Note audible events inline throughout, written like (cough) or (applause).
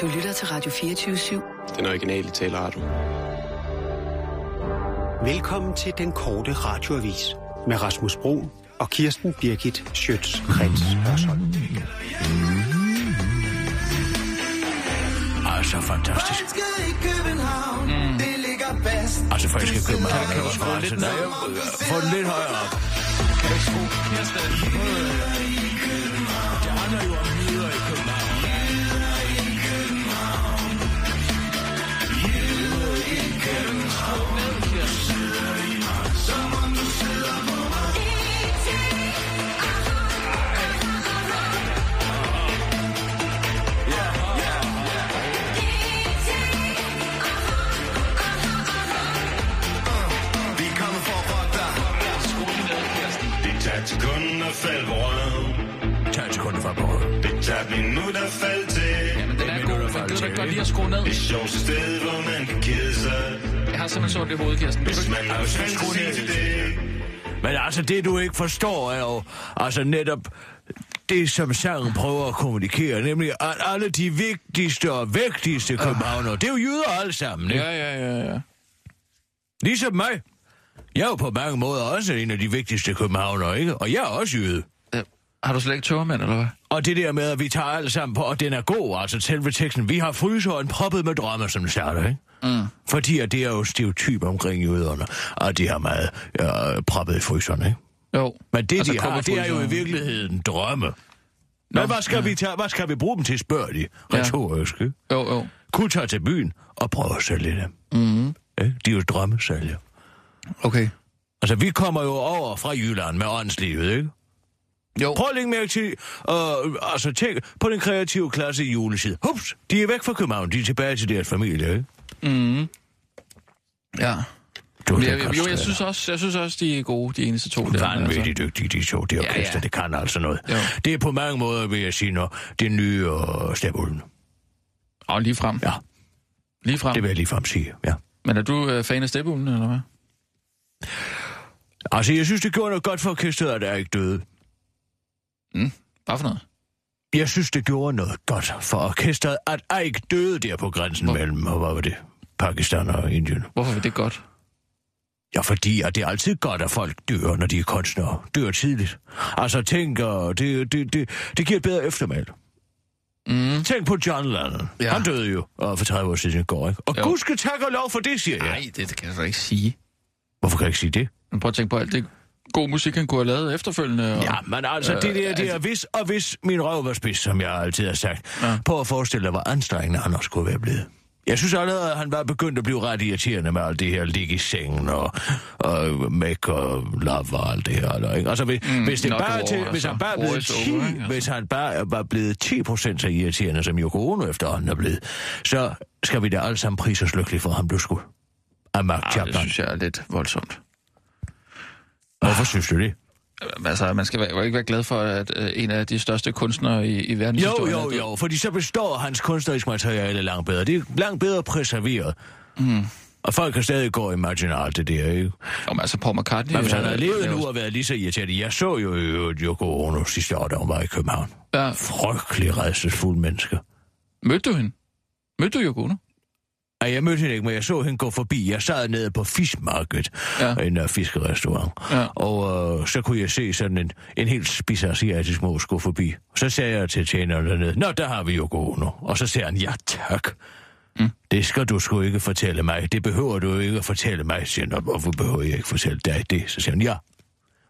Du lytter til Radio 24-7. Den originale taleradio. Velkommen til den korte radioavis med Rasmus Bro og Kirsten Birgit Schøtz-Krets Hørsholm. Altså fantastisk. Mm. Altså for jeg skal København kan også få lidt, få den lidt højere op. Det tager minutter at falde til. Jamen, den er god, men du kan godt lige at skrue ned. Det sjoveste sted, hvor man kan kede sig. Jeg har simpelthen sort i hovedet, Kirsten. Hvis ikke- man har fantasi til det. Men altså, det du ikke forstår er jo, altså netop det, som sangen prøver at kommunikere, nemlig at alle de vigtigste og vigtigste københavnere, det er jo jyder alle sammen, ikke? Ja, ja, ja, ja. Ligesom mig. Jeg er jo på mange måder også en af de vigtigste københavnere, ikke? Og jeg er også jyde. Har du slet ikke tørmænd, eller hvad? Og det der med, at vi tager alle sammen på, og den er god, altså selve teksten. Vi har fryseren proppet med drømme, som starter, ikke? Mm. Fordi at det er jo stereotyp omkring jøderne, og de har meget øh, proppet i fryseren, ikke? Jo. Men det, Altså, de har, det er jo i virkeligheden drømme. Men hvad skal, ja. vi tage, hvad skal vi bruge dem til, spørger de Ja. retorisk. ikke? Jo, jo. Kunne tage til byen og prøve at sælge dem. Mm. Ja, de er jo drømmesælger. Okay. Altså, vi kommer jo over fra Jylland med åndslivet, ikke? Jo. Prøv at lægge mærke til, øh, altså tænk på den kreative klasse i juletid. Hups, de er væk fra København, de er tilbage til deres familie, ikke? Ja. Du jeg, jo, jeg synes, også, jeg synes også, de er gode, de eneste to der. men Vanvittigt dygtige, de to. Det Ja, orkester, ja. det kan altså noget. Jo. Det er på mange måder, vil jeg sige, når det nye og stabulden. Og lige frem. Ja, Lige frem. det vil jeg lige frem sige, ja. Men er du øh, fan af Stepulden, eller hvad? Altså, jeg synes, det gjorde noget godt for orkestret, at der ikke døde. Hvad for noget? Jeg synes, det gjorde noget godt for orkestret, at ikke døde der på grænsen Hvor- mellem, og hvad var det, Pakistan og Indien. Hvorfor er det godt? Ja, fordi at det er altid godt, at folk dør, når de er kunstnere. Dør tidligt. Altså, tænk, det, det, det, det giver et bedre eftermæl. Mm. Tænk på John Lennon. Ja. Han døde jo og for 30 år siden i går, ikke? Og Jo. gud skal tak og lov for det, siger jeg. Nej, det, kan jeg da ikke sige. Hvorfor kan jeg ikke sige det? Men prøv at tænke på alt det god musik, han kunne have lavet efterfølgende. Og... Ja, men altså, Øh, det der, det er altså- hvis og hvis min røv var spids, som jeg altid har sagt. Ja. På at forestille dig, hvor anstrengende han også kunne være blevet. Jeg synes allerede, at han var begyndt at blive ret irriterende med alt det her ligge i sengen og, og make og love og alt det her. Eller, ikke? Altså, hvis, mm, hvis, det bare and til, hvis han altså. bare blevet is 10, over? Altså. hvis han bare var blevet 10 procent så irriterende, som Yoko Ono efterhånden er blevet, så skal vi da alle sammen prise os lykkelige for, at han blev skudt af Mark det synes jeg er lidt voldsomt. Hvorfor synes du det? Altså, man skal jo ikke være glad for, at øh, en af de største kunstnere i, i Jo, verdenshistorien... jo, død. jo, fordi så består hans kunstneriske materiale langt bedre. Det er langt bedre preserveret. Mm. Og folk kan stadig gå i marginal det der, ikke? Jo, men altså, Paul McCartney... Men hvis han øh, havde levet nu og været lige så irriterende. Jeg så jo jo Yoko Ono sidste år, da hun var i København. Ja, Frygtelig redselsfuld menneske. mødte du hende? Mødte du Yoko Ono? Ej, jeg mødte hende ikke, men jeg så hende gå forbi. Jeg sad nede på Fiskmarkedet, Ja. en uh, fiskerestaurant. Ja. Og uh, så kunne jeg se sådan en, en helt spids asiatisk mos gå forbi. Så sagde jeg til tjeneren dernede, Nå, der har vi jo Ono. Og så siger han, ja tak. Mm. Det skal du sgu ikke fortælle mig. Det behøver du ikke at fortælle mig, siger han. "Og Hvorfor behøver jeg ikke fortælle dig det? Så siger han, ja.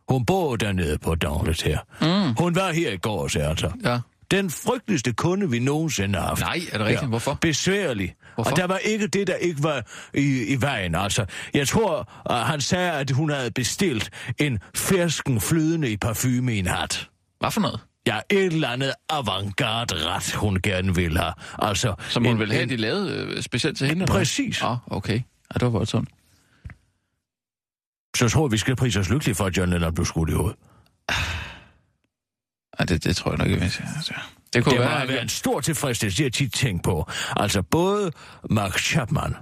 Hun bor dernede på Daglet her. Mm. Hun var her i går, siger han så. Ja. Den frygteligste kunde, vi nogensinde har haft. Nej, er det rigtigt? Hvorfor? Besværlig. Hvorfor? Og der var ikke det, der ikke var i, i vejen. Altså, jeg tror, uh, han sagde, at hun havde bestilt en fersken flydende i parfume i en hat. Hvad for noget? Ja, et eller andet avantgarde ret, hun gerne vil have. Altså, Som hun en- vil have, en- de lavede øh, specielt til hende? Præcis. Ah, okay. Ja, det var voldsomt. Så jeg tror, vi skal prise os lykkelige for, at John Lennon blev skudt i hovedet. Ja, det, det tror jeg nok ikke. Altså. Det kunne Det må være... have været en stor tilfredsstillelse, jeg tit tænkt på. Altså, både Mark Chapman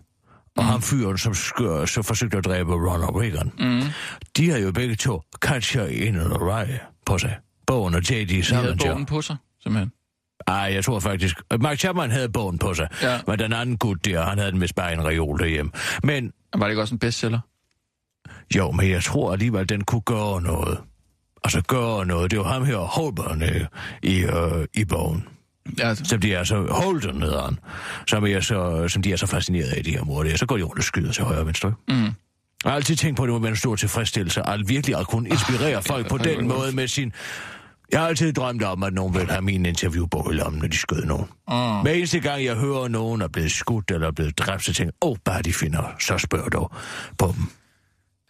og mm. ham fyren, som, skør, som forsøgte at dræbe Ronald Reagan, mm. de har jo begge to Catcher in the Rye på sig. Bogen og J.D. De havde Salinger. bogen på sig, simpelthen. Ej, jeg tror faktisk... Mark Chapman havde bogen på sig, Ja. men den anden gut der, han havde den vist bare en reol derhjemme. Men Var det ikke også en bestseller? jo, men jeg tror alligevel, den kunne gøre noget. Altså gøre noget. Det var ham her, Holborn, i, øh, i bogen. Ja, altså. Som de er så Holden hedder han. Som, er så, som de er så fascineret af, de her mor. Så går de rundt og skyder til højre og venstre. Mm. Jeg har altid tænkt på, at det må være en stor tilfredsstillelse, at virkelig at kunne inspirere folk på den måde med sin... Jeg har altid drømt om, at nogen vil have min interviewbog i lommen, når de skød nogen. Mm. Hver eneste gang, jeg hører, at nogen er blevet skudt eller er blevet dræbt, så tænker jeg, åh, oh, bare de finder, så spørg dog på dem.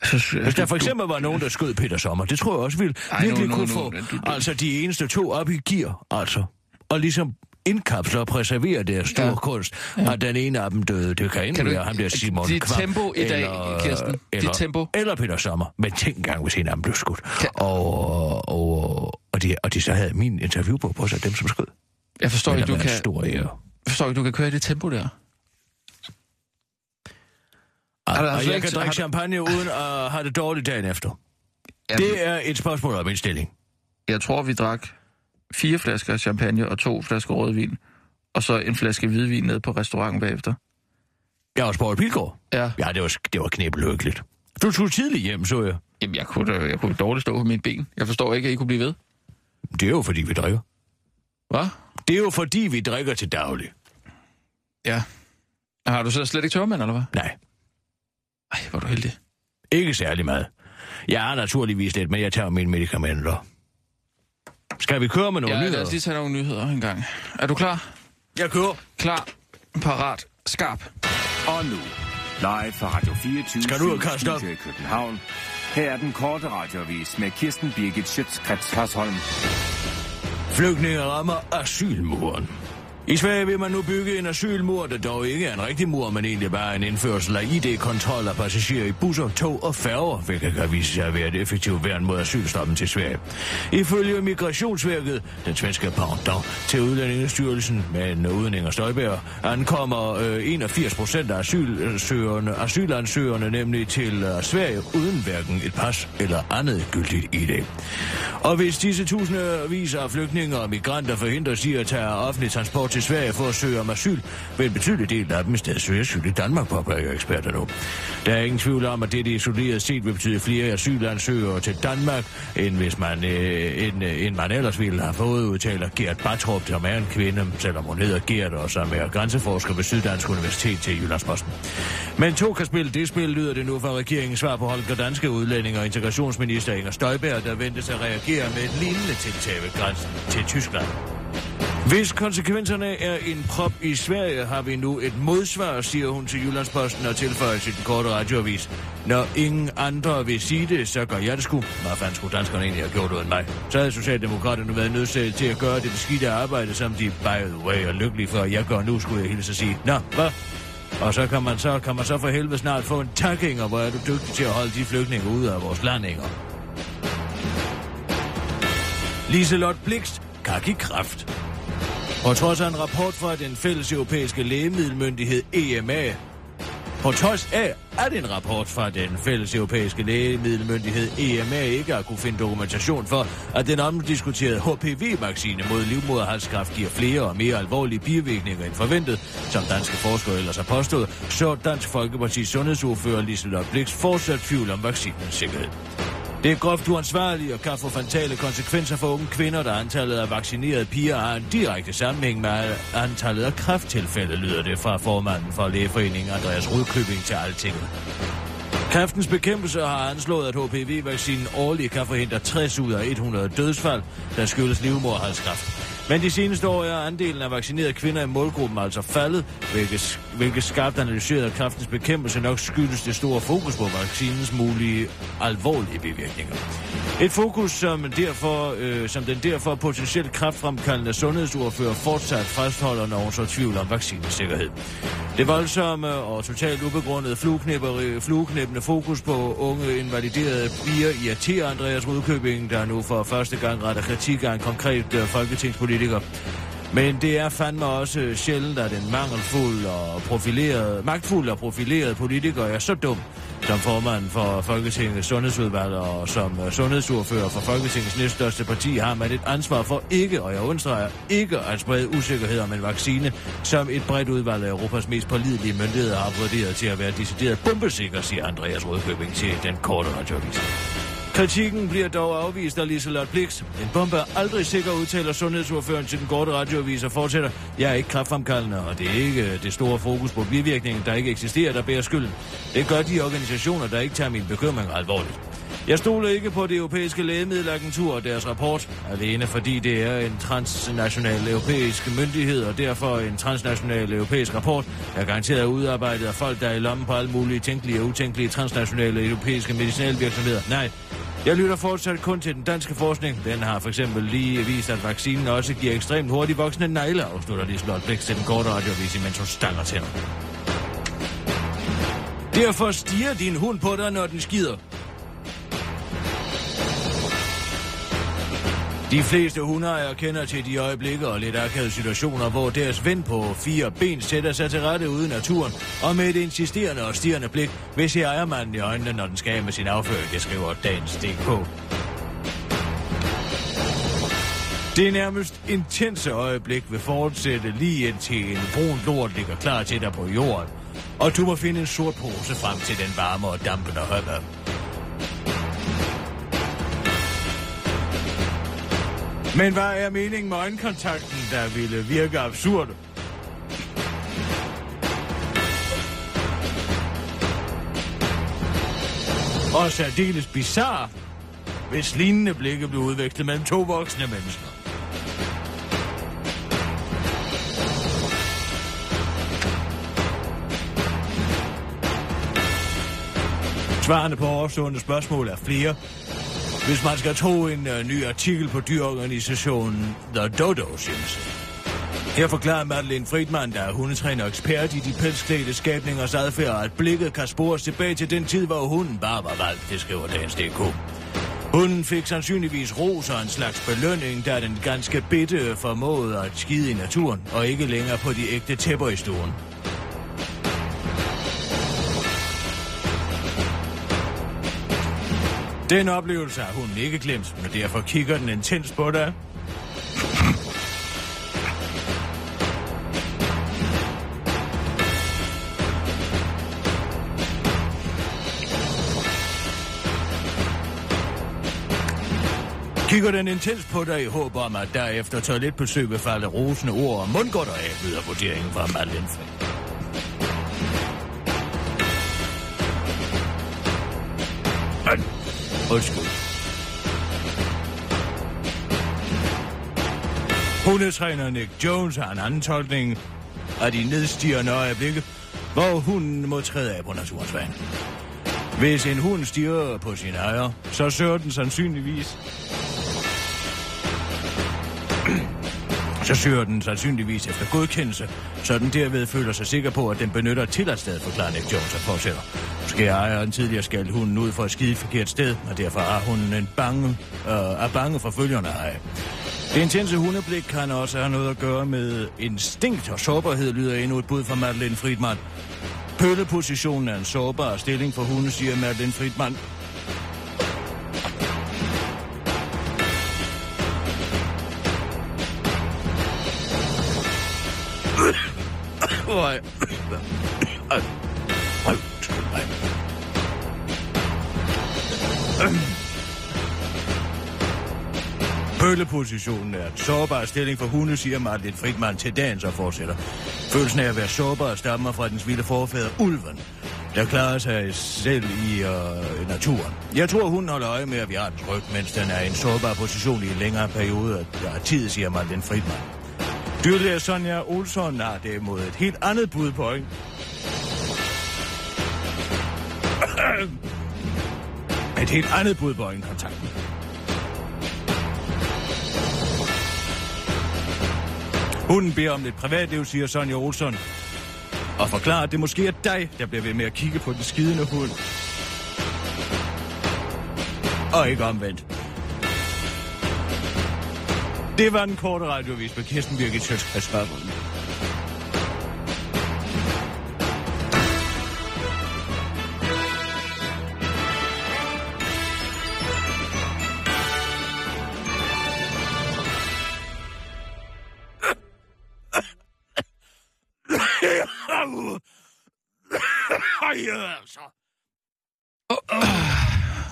Så, jeg, Hvis der du- for eksempel var nogen, der skød Peter Sommer, det tror jeg også ville Ej, virkelig nu- kunne nu- få du- du- altså de eneste to op i gear, altså. Og ligesom indkapsler og preservere deres store Ja. kunst. Ja. Og den ene af dem døde. Det kan enten Kan være ikke- ham der Simon Kvam, tempo i dag, Kirsten, dit eller, tempo. Eller Peter Sommer. Men tænk engang, hvis en af dem blev skudt. Kan- Og, og, og, de, og de så havde min interviewbog på sig, dem som skød. Jeg forstår ikke, du kan, Stor ære. jeg forstår ikke, du kan køre i det tempo der. Og, du og jeg ikke- kan drikke har- champagne uden at have det dårligt dagen efter. Jamen, Det er et spørgsmål om indstilling. Jeg tror, vi drak fire flasker champagne og to flasker rødvin, og så en flaske hvidvin ned på restauranten bagefter. Jeg var Paul Pilgaard. Ja. Ja, det var, det var knæbelhyggeligt. Du tog tidligt hjem, så jeg. Jamen, jeg kunne, jeg kunne dårligt stå på mine ben. Jeg forstår ikke, at I kunne blive ved. Det er jo, fordi vi drikker. Hvad? Det er jo, fordi vi drikker til daglig. Ja. Har du så slet ikke tørmand, eller hvad? Nej, Ej, hvor er du heldig. ikke særlig meget. Jeg har naturligvis lidt, men jeg tager mine medicamenter. Skal vi køre med nogle Ja, lad nyheder? os lige tage nogle nyheder en gang. Er du klar? Jeg kører. Klar, parat, skarp. Og nu, live fra Radio 24 Skal du ud op? i København. Her er den korte radiovis med Kirsten Birgit Schøtzgrads Hasholm. Flygtninge rammer asylmuren. I Sverige vil man nu bygge en asylmur, der dog ikke er en rigtig mur, men egentlig bare en indførsel af ID-kontrol af passagerer i busser, tog og færger, hvilket kan vise sig at være et effektivt værn mod asylstoppen til Sverige. Ifølge Migrationsverket, den svenske pendant til Udlændingestyrelsen med en uden Inger Støjberg, ankommer øh, 81 procent af asylsøgerne, asylansøgerne nemlig til øh, Sverige uden hverken et pas eller andet gyldigt ID. Og hvis disse tusindvis af flygtninge og migranter forhindres i at tage offentlig transport til Sverige for at søge om asyl, vil en betydelig del af dem i stedet søge asyl i Danmark, påpeger eksperterne. Der er ingen tvivl om, at det isoleret set vil betyde flere asylansøgere til Danmark, end hvis man, øh, end, øh, end man ellers ville have fået, udtaler Gert Bartrup, som er en kvinde, selvom hun hedder Gert, og som er grænseforsker ved Syddansk Universitet til Jyllandsposten. Men to kan spille det spil, lyder det nu fra regeringens svar på Holger Danske udlænding og integrationsminister Inger Støjberg, der ventes at reagere med et lignende tiltag ved grænsen til Tyskland. Hvis konsekvenserne er en prop i Sverige, har vi nu et modsvar, siger hun til Jyllandsposten og tilføjer til den korte radioavis. Når ingen andre vil sige det, så gør jeg det sgu. Hvad fanden skulle danskerne egentlig have gjort uden mig? Så havde Socialdemokraterne været nødsaget til at gøre det beskidte arbejde, som de by the way er lykkelige for, jeg gør nu, skulle jeg hilse at sige. Nå, hvad? Og så kan man så, kan man så for helvede snart få en takking, og hvor er du dygtig til at holde de flygtninge ude af vores land, Inger. Liselot Blikst kan kraft. På trods af en rapport fra den fælles europæiske lægemiddelmyndighed EMA, på trods af, at en rapport fra den fælles europæiske lægemiddelmyndighed EMA ikke har kunne finde dokumentation for, at den omdiskuterede HPV-vaccine mod livmoderhalskræft giver flere og mere alvorlige bivirkninger end forventet, som danske forskere ellers har påstået, så Dansk Folkepartis sundhedsordfører Liselotte Blix fortsat tvivl om vaccinens sikkerhed. Det er groft uansvarligt og kan få fatale konsekvenser for unge kvinder, da antallet af vaccinerede piger har en direkte sammenhæng med antallet af kræfttilfælde, lyder det fra formanden for lægeforeningen Andreas Rudkøbing til Altinget. Kræftens bekæmpelse har anslået, at HPV-vaccinen årligt kan forhindre 60 ud af 100 dødsfald, der skyldes livmoderhalskræft. Men de seneste år er andelen af vaccinerede kvinder i målgruppen altså faldet, hvilket, hvilket skarpt analyseret kraftens bekæmpelse nok skyldes det store fokus på vaccinens mulige alvorlige bivirkninger. Et fokus, som, derfor, øh, som den derfor potentielt kraftfremkaldende sundhedsordfører fortsat fastholder, når hun så tvivl om vaccinesikkerhed. Det voldsomme og totalt ubegrundede flueknæppende fokus på unge invaliderede bier irriterer Andreas Rudkøbing, der nu for første gang retter kritik af en konkret øh, politiker. Men det er fandme også sjældent, at en mangelfuld og profileret, magtfuld og profileret politiker er så dum, som formand for Folketingets sundhedsudvalg og som øh, sundhedsordfører for Folketingets næststørste parti har man et ansvar for ikke, og jeg understreger, ikke at sprede usikkerhed om en vaccine, som et bredt udvalg af Europas mest pålidelige myndigheder har vurderet til at være decideret bombesikker, siger Andreas Rødkøbing til den korte radioavis. Kritikken bliver dog afvist af Liselotte Blix. En bombe er aldrig sikker, udtaler sundhedsordføreren til den korte radioavis og fortsætter. Jeg er ikke kraftfremkaldende, og det er ikke øh, det store fokus på bivirkningen, der ikke eksisterer, der bærer skylden. Det gør de organisationer, der ikke tager min bekymring alvorligt. Jeg stoler ikke på det europæiske lægemiddelagentur og deres rapport, alene fordi det er en transnational europæisk myndighed, og derfor en transnational europæisk rapport, er garanteret udarbejdet af folk, der er i lommen på alle mulige tænkelige og utænkelige transnationale europæiske medicinalvirksomheder. Nej, jeg lytter fortsat kun til den danske forskning. Den har for eksempel lige vist, at vaccinen også giver ekstremt hurtigt voksne negle, afslutter Liselotte Blik til den korte radiovis, mens hun stanger til Derfor stiger din hund på dig, når den skider. De fleste hundeejere kender til de øjeblikke og lidt akavede situationer, hvor deres ven på fire ben sætter sig til rette ude i naturen, og med et insisterende og stirrende blik vil se ejermanden i øjnene, når den skal med sin afføring, det skriver dagens. Det nærmest intense øjeblik vil fortsætte lige indtil en brun lort ligger klar til dig på jorden, og du må finde en sort pose frem til den varme og dampende højde. Men hvad er meningen med øjenkontakten, der ville virke absurd? Og særdeles bizarre, hvis lignende blikke blev udvekslet mellem to voksne mennesker. Svarene på overstående spørgsmål er flere, hvis man skal tro en uh, ny artikel på dyreorganisationen The Dodo hjemmeside. Her forklarer Madeleine Friedman, der er hundetræner og ekspert i de pelsklædte skabningers adfærd, at blikket kan spores tilbage til den tid, hvor hunden bare var valgt, det skriver dagens DK. Hunden fik sandsynligvis ros og en slags belønning, da den ganske bitte formåede at skide i naturen, og ikke længere på de ægte tæpper i stuen. Den oplevelse har hun ikke glemt, men derfor kigger den intens på dig. Kigger den intens på dig i håb om, at derefter toiletbesøg vil falde rosende ord og mundgodt af, lyder vurderingen fra Madeleine Undskyld. Hundetræner Nick Jones har en anden tolkning af de nedstigende øjeblikke, hvor hunden må træde af på naturens vand. Hvis en hund stiger på sin ejer, så søger den sandsynligvis så søger den sandsynligvis efter godkendelse, så den derved føler sig sikker på, at den benytter til at sted, forklarer Nick Jones og fortsætter. Måske ejer en tidligere skal hunden ud for at skide et forkert sted, og derfor er hunden en bange, øh, er bange for følgerne af. Det intense hundeblik kan også have noget at gøre med instinkt og sårbarhed, lyder endnu et bud fra Madeleine Friedman. Pøllepositionen er en sårbar stilling for hunde, siger Madeleine Friedman. Bøllepositionen er en sårbar stilling for hunde, siger Martin Friedman til dagens og fortsætter. Følelsen af at være sårbar stammer fra den vilde forfader ulven, der klarer sig selv i øh, naturen. Jeg tror, hun holder øje med, at vi har den ryg, mens den er i en sårbar position i en længere periode af tid, siger Martin Friedman. Dyrlæger Sonja Olsson har derimod et helt andet bud på ikke? (clears throat) Et helt andet bud på øjenkontakten. Hunden beder om lidt privatliv, siger Sonja Olsson. Og forklarer, at det måske er dig, der bliver ved med at kigge på den skidende hund. Og ikke omvendt. Det var den korte radiovis med Kirsten Birgit Sjøtskrets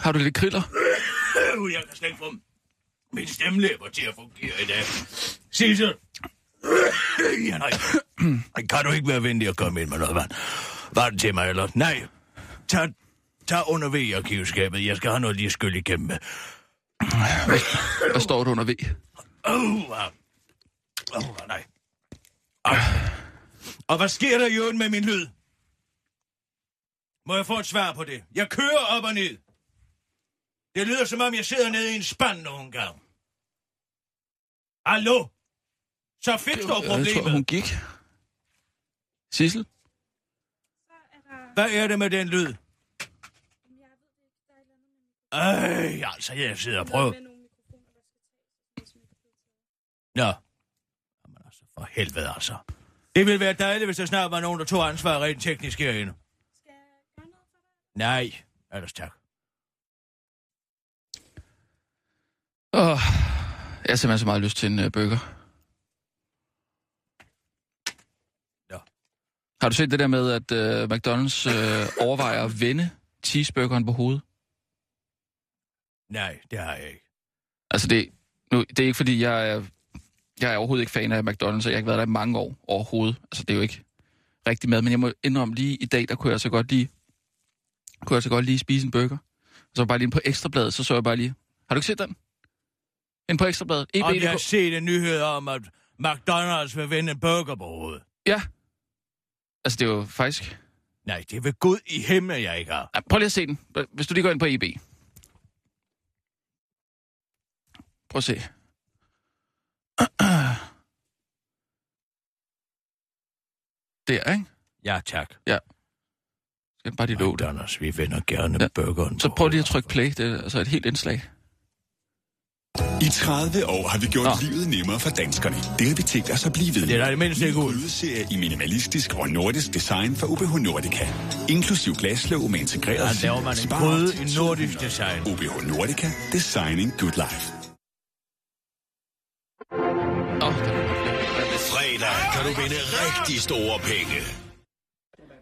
Har du lidt kriller? Jeg kan slet ikke få dem min stemmelæber til at fungere i dag. Sissel. (coughs) Ja, nej. (coughs) Kan du ikke være venlig at komme ind med noget vand? Vand til mig, eller? Nej. Tag, tag under V-arkivskabet. Jeg skal have noget lige at skylle igennem med. Hvad står der under V? Åh, oh, oh, nej. Au. Og hvad sker der i øvrigt med min lyd? Må jeg få et svar på det? Jeg kører op og ned. Det lyder som om, jeg sidder nede i en spand nogle gange. Hallo? Så fik du Jeg tror, problemet. hun gik. Sissel? Hvad er det med den lyd? Ej, altså, jeg sidder og prøver. Nå. Jamen altså, for helvede altså. Det ville være dejligt, hvis der snart var nogen, der tog ansvar rent teknisk herinde. Nej, ellers tak. Åh, jeg har simpelthen så meget lyst til en uh, burger. Ja. Har du set det der med, at uh, McDonald's uh, overvejer at vende cheeseburgeren på hovedet? Nej, det har jeg ikke. Altså, det, nu, det er ikke fordi, jeg er, jeg er overhovedet ikke fan af McDonald's, og jeg har ikke været der i mange år overhovedet. Altså, det er jo ikke rigtig mad, men jeg må indrømme lige i dag, der kunne jeg så godt lige, kunne jeg så godt lige spise en burger. Og så bare lige på ekstrabladet, så så jeg bare lige. Har du ikke set den? En på ekstrabladet. E Om jeg har EB.dk. set en nyhed om, at McDonald's vil vende en burger på hovedet. Ja. Altså, det er jo faktisk... Nej, det er ved Gud i himlen, jeg ikke har. Ja, prøv lige at se den. Hvis du lige går ind på EB. Prøv at se. Der, ikke? Ja, tak. Skal den bare lige det. McDonald's, vi vender gerne Ja. ja. burgeren Så prøv lige at trykke play. Det er altså et helt indslag. I 30 år har vi gjort Nå. livet nemmere for danskerne. Det har vi tænkt os at blive ved. Det er da det mindste ikke ud. i minimalistisk og nordisk design fra UBH Nordica. Inklusiv glaslåg med integreret Der laver man en til i nordisk design. UBH Nordica. Designing good life. Fredag kan du vinde rigtig store penge.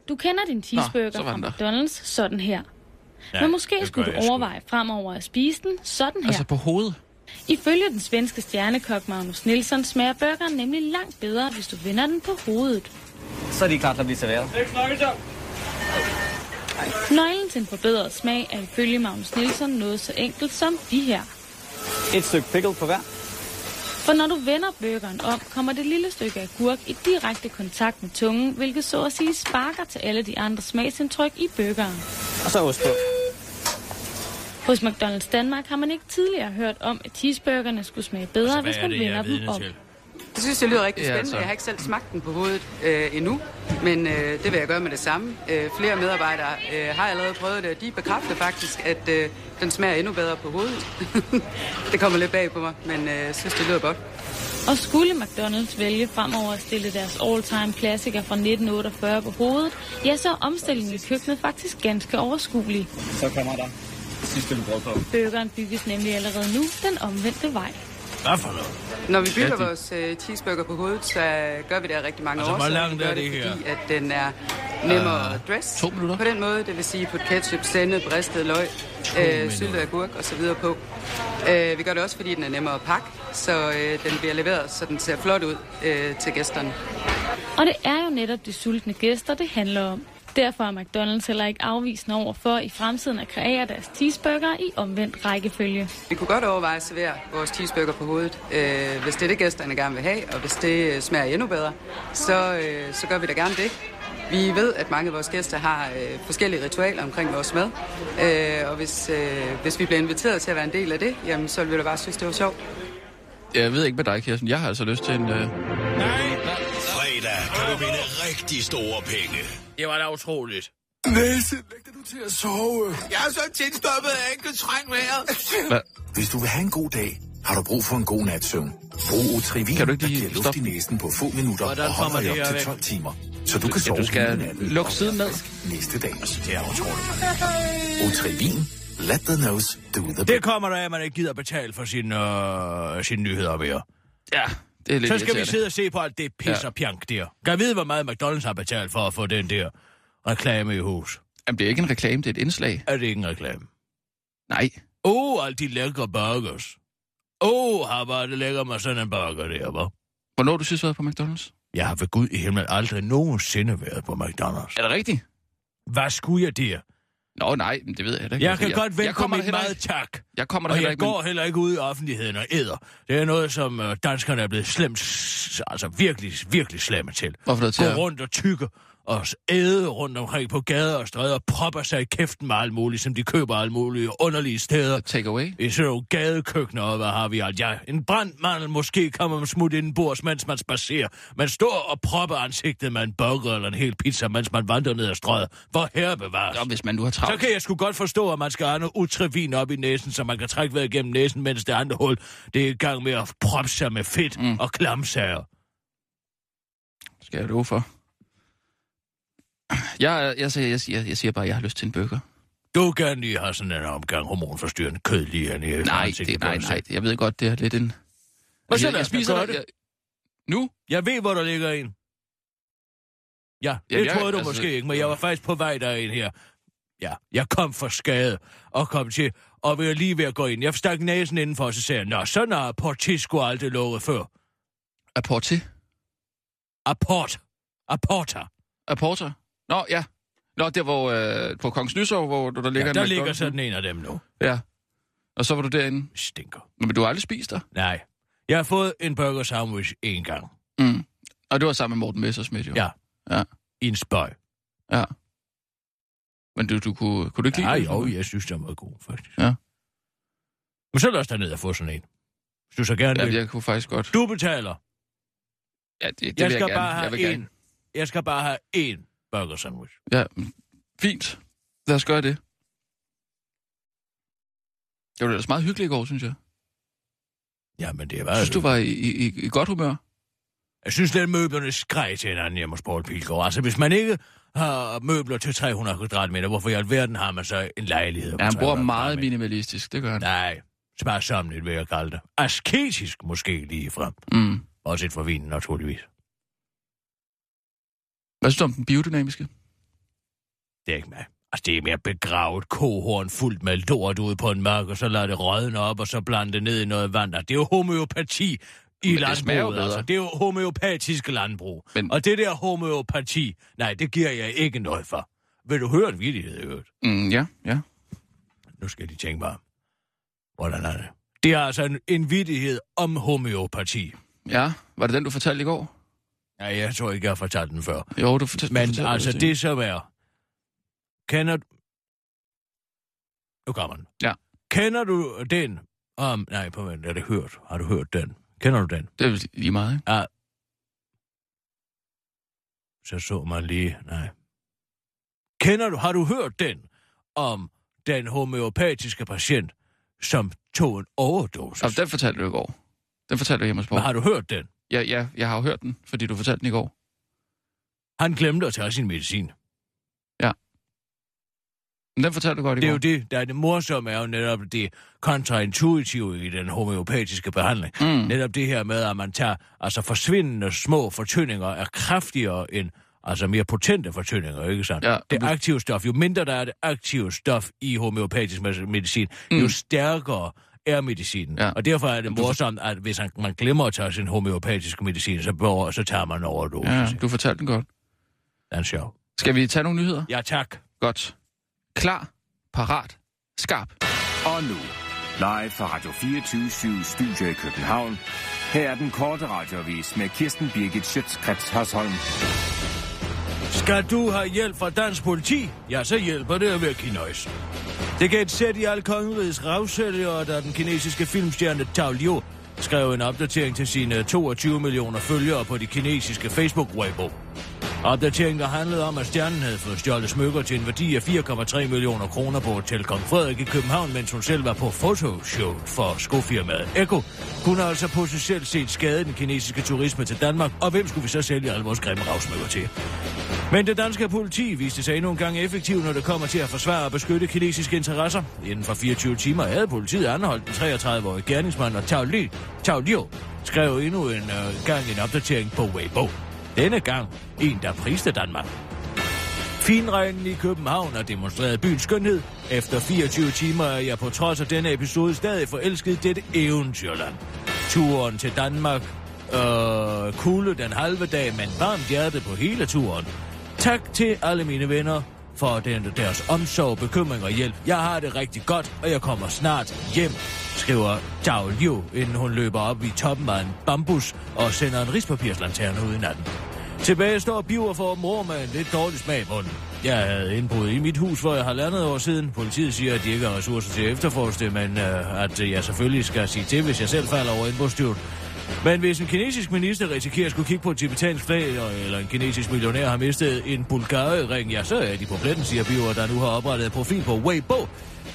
Du kender din cheeseburger fra. McDonald's sådan her. Ja, Men måske det skulle du overveje fremover at spise den sådan her. Altså på hovedet. Ifølge den svenske stjernekok Magnus Nielsen smager burgeren nemlig langt bedre, hvis du vender den på hovedet. Så er de klar til at blive serveret. Nøglen til en forbedret smag er ifølge Magnus Nielsen noget så enkelt som de her. Et stykke pickle på hver. For når du vender burgeren om, kommer det lille stykke agurk i direkte kontakt med tungen, hvilket så at sige sparker til alle de andre smagsindtryk i burgeren. Og så ost på. Hos McDonald's Danmark har man ikke tidligere hørt om, at cheeseburgerne skulle smage bedre, Altså, hvis man det, jeg er vender dem om. til? Jeg synes, det lyder rigtig Ja, spændende. altså. Jeg har ikke selv smagt den på hovedet øh, endnu, men øh, det vil jeg gøre med det samme. Øh, flere medarbejdere øh, har allerede prøvet det, og de bekræfter faktisk, at øh, den smager endnu bedre på hovedet. (laughs) det kommer lidt bag på mig, men øh, jeg synes, det lyder godt. Og skulle McDonald's vælge fremover at stille deres all-time klassiker fra 1948 på hovedet, ja, så er omstillingen i køkkenet faktisk ganske overskuelig. Så kommer der sidste brød på. Burgeren bygges nemlig allerede nu den omvendte vej. Hvad for noget? Når vi bygger Ja, det- vores øh, cheeseburger på hovedet, så gør vi det af rigtig mange Altså, år. hvor langt vi er det her? Fordi at den er nemmere at dress. to minutter. På den måde, det vil sige på ketchup, sennep, ristet løg, øh, syltet agurk og så videre på. Øh, vi gør det også, fordi den er nemmere at pakke, så øh, den bliver leveret, så den ser flot ud øh, til gæsterne. Og det er jo netop de sultne gæster, det handler om. Derfor er McDonald's heller ikke afvisende over for i fremtiden at kreere deres cheeseburger i omvendt rækkefølge. Vi kunne godt overveje at servere vores cheeseburger på hovedet, øh, hvis det er det, gæsterne gerne vil have, og hvis det øh, smager endnu bedre, så, øh, så gør vi da gerne det. Vi ved, at mange af vores gæster har øh, forskellige ritualer omkring vores mad, øh, og hvis, øh, hvis vi bliver inviteret til at være en del af det, jamen, så vil vi da bare synes, det var sjovt. Jeg ved ikke med dig, Kirsten. Jeg har altså lyst til en... Øh... Fredag kan du vinde rigtig store penge. Det var da utroligt. Næse, læg dig nu til at sove. Jeg er så tilstoppet, at jeg ikke kan trænge vejret. Hvad? Hvis du vil have en god dag, har du brug for en god nats søvn. Brug Otrivin, Kan du ikke der lige giver luft stoppe? i næsen på få minutter Hvordan og holder kommer dig det op til væk? 12 timer. Så du kan Ja, sove du skal lukke siden ned. næste dag. Det er utroligt. Otrivin, let the nose do the Det kommer der af, at man ikke gider betale for sin, øh, sine nyheder mere. Ja, Det er lidt Så skal vi sidde og se på alt det pis Ja. og pjank der. Kan jeg vide, hvor meget McDonald's har betalt for at få den der reklame i hus? Jamen, det er ikke en reklame, det er et indslag. Er det ikke en reklame? Nej. Åh, oh, alle de lækre burgers. Åh, oh, har var det lækker med sådan en burger der, hvor? Hvornår du sidst været på McDonald's? Jeg har ved Gud i himlen aldrig nogensinde været på McDonald's. Er det rigtigt? Hvad skulle jeg der? Nå, nej, men det ved jeg heller ikke. Jeg kan godt vente jeg på kommer mit heller meget tak. Jeg kommer der Og jeg ikke, går heller ikke ud i offentligheden og æder. Det er noget, som øh, danskerne er blevet slemt, altså virkelig, virkelig slemme til. Hvorfor det til Gå rundt og tykke og æde rundt omkring på gader og stræder og propper sig i kæften med alt muligt, som de køber alle mulige underlige steder. Take away? I sådan nogle gadekøkkener, og hvad har vi alt? Ja, en brandmandel måske kommer man smutte ind bords, mens man spacerer. Man står og propper ansigtet med en burger eller en hel pizza, mens man vandrer ned ad strøget. Hvor herre bevares. Nå, hvis man nu har Så travlt. kan jeg sgu godt forstå, at man skal have noget utrevin op i næsen, så man kan trække vejret igennem næsen, mens det andre hul, det er i gang med at proppe sig med fedt mm. og klamsager. Skal jeg love for. Jeg, jeg, siger, jeg, siger, jeg siger bare, at jeg har lyst til en burger. Du kan lige have sådan en omgang hormonforstyrrende kød lige hernede. i Nej, det, nej, nej. Jeg ved godt, det er lidt en... Og så jeg, jeg spiser gøre det. Jeg, nu? Jeg ved, hvor der ligger en. Ja, det Jamen, jeg- troede du altså- måske ikke, men jeg var faktisk på vej derind her. Ja, jeg kom for skade og kom til, og var lige ved at gå ind. Jeg stak næsen indenfor, og så sagde jeg, Nå, sådan har Portis sgu aldrig lovet før. Apporti? Apport. Apporter. Apporter? Nå, ja. Nå, der hvor, øh, på Kongens Nysorg, hvor der ligger Ja, en der McDonald's ligger sådan en af dem nu. Ja. Og så var du derinde. Stinker. Nå, Men du har aldrig spist der? Nej. Jeg har fået en burger sandwich en gang. Mm. Og det var sammen med Morten Messersmith, jo. Ja. Ja. I en spøj. Ja. Men du, du kunne, kunne du ikke Ja, lide det? jo, jeg synes, den var god, faktisk. Ja. Men så lad os da ned og få sådan en. Hvis du så gerne Ja, vil. jeg kunne faktisk godt. Du betaler. Ja, det, det Jeg vil jeg skal gerne. bare jeg have vil gerne. en. Jeg skal bare have én burger sandwich. Ja, fint. Lad os gøre det. Det var ellers meget hyggeligt i går, synes jeg. Ja, men det var... synes, du var i, i, i, godt humør. Jeg synes, at møblerne skreg til hinanden hjemme hos Paul Pilgaard. Altså, hvis man ikke har møbler til 300 kvadratmeter, hvorfor i alverden har man så en lejlighed? Ja, han bor 300 meget minimalistisk, det gør han. Nej, sparsomligt vil jeg kalde det. Asketisk måske lige frem. Mm. Også et for vinen, naturligvis. Hvad synes du om den biodynamiske? Det er ikke mig. Altså, det er mere begravet kohorn fuldt med lort ude på en mark, og så lader det rådne op, og så blande det ned i noget vand. Det er jo homeopati i det jo landbruget. bedre. Altså. Det er jo homeopatisk landbrug. Men- Men... Og det der homeopati, nej, det giver jeg ikke noget for. Vil du høre en vidighed, i øvrigt? Mm, ja, ja. Nu skal de tænke mig. Hvordan er det? Det er altså en, en vidighed om homeopati. Ja, var det den, du fortalte i går? Ja, jeg tror ikke, jeg har fortalt den før. Jo, du fortalte Men fortalte altså, vist det som er... Kender du... Nu kommer den. Ja. Kender du den om... Nej, på vent, er det hørt? Har du hørt den? Kender du den? Det er lige meget, ikke? Ja. Så så man lige... Nej. Kender du... Har du hørt den om den homeopatiske patient, som tog en overdosis? Altså, den fortalte du i går. Den fortalte du hjemme hos Men har du hørt den? Ja, ja, jeg har jo hørt den, fordi du fortalte den i går. Han glemte at tage sin medicin. Men den fortalte du godt i Det er går. jo det, der er det morsomme, er jo netop det kontraintuitive i den homeopatiske behandling. Mm. Netop det her med, at man tager altså forsvindende små fortyndinger er kraftigere end altså mere potente fortyndinger, ikke sandt? Ja, det aktive stof, jo mindre der er det aktive stof i homeopatisk me- medicin, Mm. jo stærkere er medicinen. Ja. Og derfor er det morsomt, at hvis han- man glemmer at tage sin homeopatiske medicin, så, bør- så tager man overdosis. Ja, du fortalte den godt. Det er sjov. Skal vi tage nogle nyheder? Ja, tak. Godt. Klar, parat, skarp. Og nu, live fra Radio 24 Studio i København. Her er den korte radiovis med Kirsten Birgit Schøtzgrads Hasholm. Skal du have hjælp fra dansk politi? Ja, så hjælper det at være kinøjs. Det gav et sæt i al kongerigets ravsælger, da den kinesiske filmstjerne Tao Liu skrev en opdatering til sine 22 millioner følgere på de kinesiske Facebook-Weibo. Opdateringen der handlede om, at stjernen havde fået stjålet smykker til en værdi af 4,3 millioner kroner på Hotel Kong Frederik i København, mens hun selv var på fotoshow for skofirmaet Eko. Hun har altså potentielt set skade den kinesiske turisme til Danmark, og hvem skulle vi så sælge alle vores grimme ravsmykker til? Men det danske politi viste sig endnu en gang effektiv, når det kommer til at forsvare og beskytte kinesiske interesser. Inden for 24 timer havde politiet anholdt den 33-årige gerningsmand og Tao Li, Tao Liu, skrev endnu en uh, gang en opdatering på Weibo. Denne gang en, der priste Danmark. Finregnen i København har demonstreret byens skønhed. Efter 24 timer er jeg på trods af denne episode stadig forelsket i dette eventyrland. Turen til Danmark øh, kulde den halve dag, men varmt hjerte på hele turen. Tak til alle mine venner for den, deres omsorg, bekymring og hjælp. Jeg har det rigtig godt, og jeg kommer snart hjem, skriver Zhao Liu, inden hun løber op i toppen af en bambus og sender en rispapirslanterne ud i natten. Tilbage står Biver for mor med en lidt dårlig smag i munden. Jeg havde indbrud i mit hus for jeg har landet år siden. Politiet siger, at de ikke har ressourcer til at efterforske det, men øh, at jeg selvfølgelig skal sige til, hvis jeg selv falder over indbrudstyven. Men hvis en kinesisk minister risikerer at skulle kigge på et tibetansk flag, eller en kinesisk millionær har mistet en bulgari-ring, ja, så er de på pletten, siger Biver, der nu har oprettet et profil på Weibo,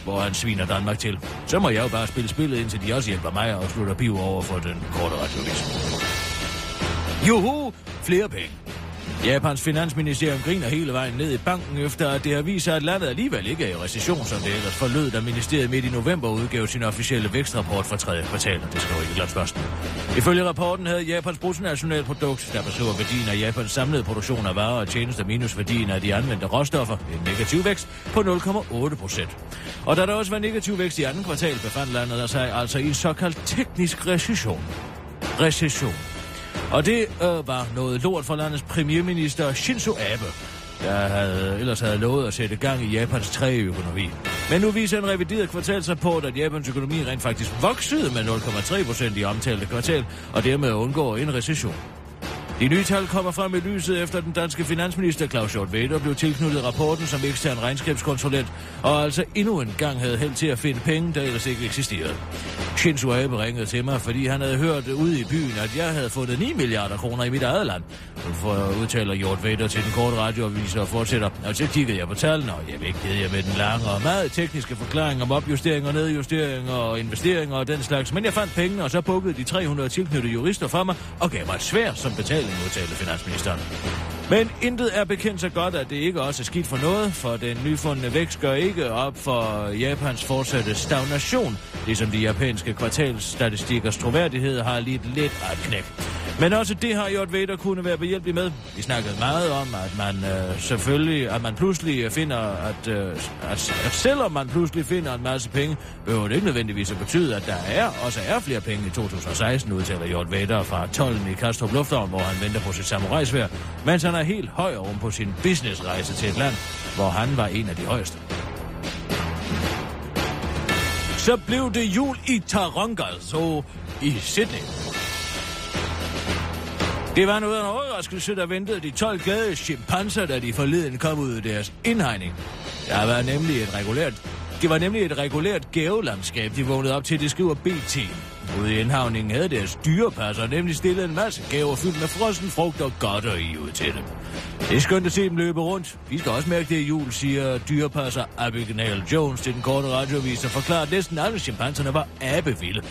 hvor han sviner Danmark til. Så må jeg jo bare spille spillet, indtil de også hjælper mig og slutter Biver over for den korte radiovis. Juhu! Flere penge. Japans finansministerium griner hele vejen ned i banken, efter at det har vist sig, at landet alligevel ikke er i recession, som det ellers forlød, da ministeriet midt i november udgav sin officielle vækstrapport for tredje kvartal, og det skriver ikke Glad Spørgsmål. Ifølge rapporten havde Japans bruttonationalprodukt, der beskriver værdien af Japans samlede produktion af varer og tjenester minus værdien af de anvendte råstoffer, en negativ vækst på 0,8 procent. Og da der også var negativ vækst i anden kvartal, befandt landet sig altså i en såkaldt teknisk recession. Recession. Og det øh, var noget lort for landets premierminister Shinzo Abe, der havde, ellers havde lovet at sætte gang i Japans træøkonomi. Men nu viser en revideret kvartalsrapport, at Japans økonomi rent faktisk voksede med 0,3 procent i omtalte kvartal, og dermed undgår en recession. De nye tal kommer frem i lyset efter den danske finansminister Claus Hjort Vedder blev tilknyttet rapporten som ekstern regnskabskonsulent, og altså endnu en gang havde held til at finde penge, der ellers ikke eksisterede. Shinzo Abe ringede til mig, fordi han havde hørt ude i byen, at jeg havde fundet 9 milliarder kroner i mit eget land. For udtaler Hjort Vedder til den korte radioavis og fortsætter. Og så kiggede jeg på tallene, og jeg vægtede ikke med den lange og meget tekniske forklaring om opjusteringer, nedjusteringer og investeringer og den slags. Men jeg fandt pengene, og så bukkede de 300 tilknyttede jurister fra mig og gav mig et svær som betaling, udtalte finansministeren. Men intet er bekendt så godt, at det ikke også er skidt for noget, for den nyfundne vækst gør ikke op for Japans fortsatte stagnation, ligesom de japanske kvartalsstatistikers troværdighed har lidt lidt af knække. Men også det har Jort Vader kunne være behjælpelig med. Vi snakkede meget om, at man øh, selvfølgelig, at man pludselig finder, at, øh, at, at selvom man pludselig finder en masse penge, behøver det ikke nødvendigvis at betyde, at der er også er flere penge i 2016, udtaler Jort Vader fra 12 i Kastrup Lufthavn, hvor han venter på sit samurajsvær, mens han er helt høj oven på sin businessrejse til et land, hvor han var en af de højeste. Så blev det jul i Taronga, så i Sydney. Det var noget af en overraskelse, der ventede de 12 glade chimpanser, da de forleden kom ud af deres indhegning. Der var nemlig et regulært det var nemlig et regulært gavelandskab, de vågnede op til, det skriver BT. Ude i indhavningen havde deres dyrepasser nemlig stillet en masse gaver fyldt med frossen frugt og godteri ud til dem. Det er skønt at se dem løbe rundt. Vi skal også mærke det i jul, siger dyrepasser Abigail Jones til den korte radioavis, og forklarer, at næsten alle chimpanserne var abevilde.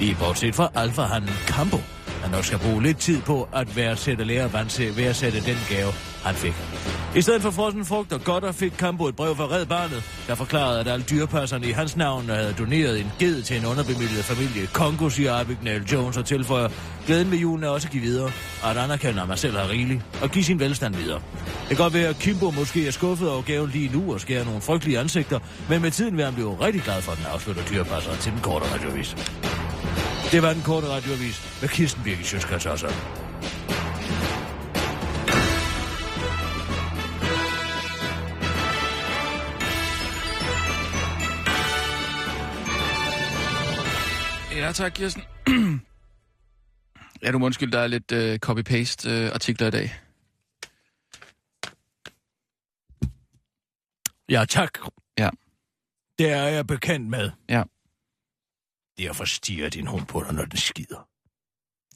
Lige bortset fra alfahanden Campo, han nok skal bruge lidt tid på at værdsætte lære værdsætte den gave, han fik. I stedet for frossen frugt og godter fik Kambo et brev fra Red Barnet, der forklarede, at alle dyrepasserne i hans navn havde doneret en ged til en underbemidlet familie. Kongo, siger Abigail Jones og tilføjer, glæden ved julen er også at give videre, og at anerkende, at man selv har rigeligt, og give sin velstand videre. Det kan godt være, at Kimbo måske er skuffet over gaven lige nu og skærer nogle frygtelige ansigter, men med tiden vil han blive rigtig glad for, at den afslutter dyrepasseren til den korte radiovis. Det var den korte radiovis med Kirsten Birgit Sjøskrets også. Ja, tak, Kirsten. (clears throat) ja, du må undskylde, der er lidt uh, copy-paste uh, artikler i dag. Ja, tak. Ja. Det er jeg bekendt med. Ja. Derfor stiger din hund på dig, når den skider.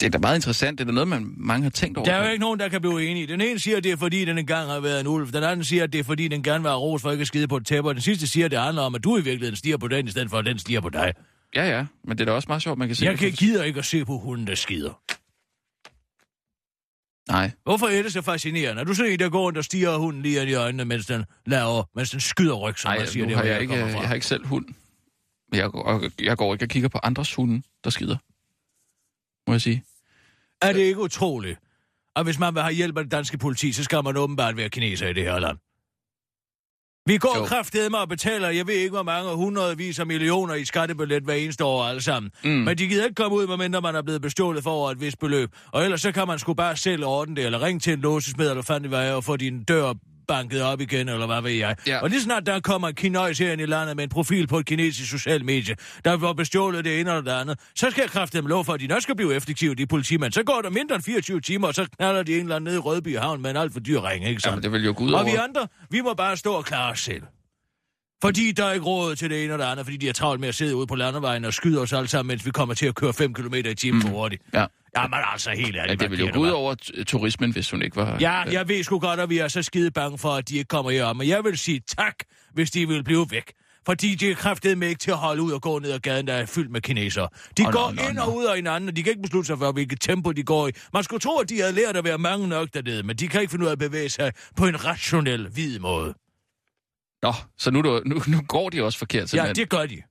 Det er da meget interessant. Det er da noget, man mange har tænkt over. Der er jo ikke nogen, der kan blive enige. Den ene siger, at det er fordi, den engang har været en ulv. Den anden siger, at det er fordi, den gerne vil have ros for ikke at skide på et tæppe. Og den sidste siger, at det handler om, at du i virkeligheden stiger på den, i stedet for at den stiger på dig. Ja, ja. Men det er da også meget sjovt, man kan se... Jeg kan gider ikke at se på hunden, der skider. Nej. Hvorfor er det så fascinerende? Er du sådan en, der går rundt og stiger hunden lige i øjnene, mens den, laver, mens den skyder ryg, som Nej, man siger, det, har hvor jeg, ikke, jeg har ikke selv hund. Men jeg, går- og jeg går ikke og kigger på andres hunde, der skider. må jeg sige. Er det ikke utroligt? Og hvis man vil have hjælp af det danske politi, så skal man åbenbart være kineser i det her land. Vi går kraftedeme og betaler, jeg ved ikke hvor mange hundredvis af millioner i skattebillet hver eneste år alle sammen. Mm. Men de gider ikke komme ud, medmindre man er blevet bestjålet for over et vist beløb. Og ellers så kan man sgu bare selv ordne det, eller ringe til en låsesmed, eller fandt det var, og få din dør banket op igen, eller hvad ved jeg. Ja. Og lige snart der kommer en kinøjs herinde i landet med en profil på et kinesisk social medie, der var bestjålet det ene eller det andet, så skal jeg kræfte dem lov for, at de nok skal blive effektive, de politimænd. Så går der mindre end 24 timer, og så knaller de en eller anden nede i Rødby Havn med en alt for dyr ring, ikke sandt? Jamen, det vil jo gå ud Og over... vi andre, vi må bare stå og klare os selv. Fordi der er ikke råd til det ene og det andet, fordi de har travlt med at sidde ude på landevejen og skyde os alle sammen, mens vi kommer til at køre 5 km i timen for hurtigt. Ja. Jamen altså, helt ærligt. Ja, det hvad vil jo gå ud over turismen, hvis hun ikke var... Ja, jeg ved sgu godt, at vi er så skide bange for, at de ikke kommer her. Men jeg vil sige tak, hvis de vil blive væk. Fordi de er kraftedeme ikke til at holde ud og gå ned ad gaden, der er fyldt med kinesere. De Åh, går nå, nå, ind nå. og ud af hinanden, og de kan ikke beslutte sig for, hvilket tempo de går i. Man skulle tro, at de havde lært at være mange nok dernede, men de kan ikke finde ud af at bevæge sig på en rationel, hvid måde. Nå, så nu, nu, nu går de også forkert, Ja, simpelthen. det gør de.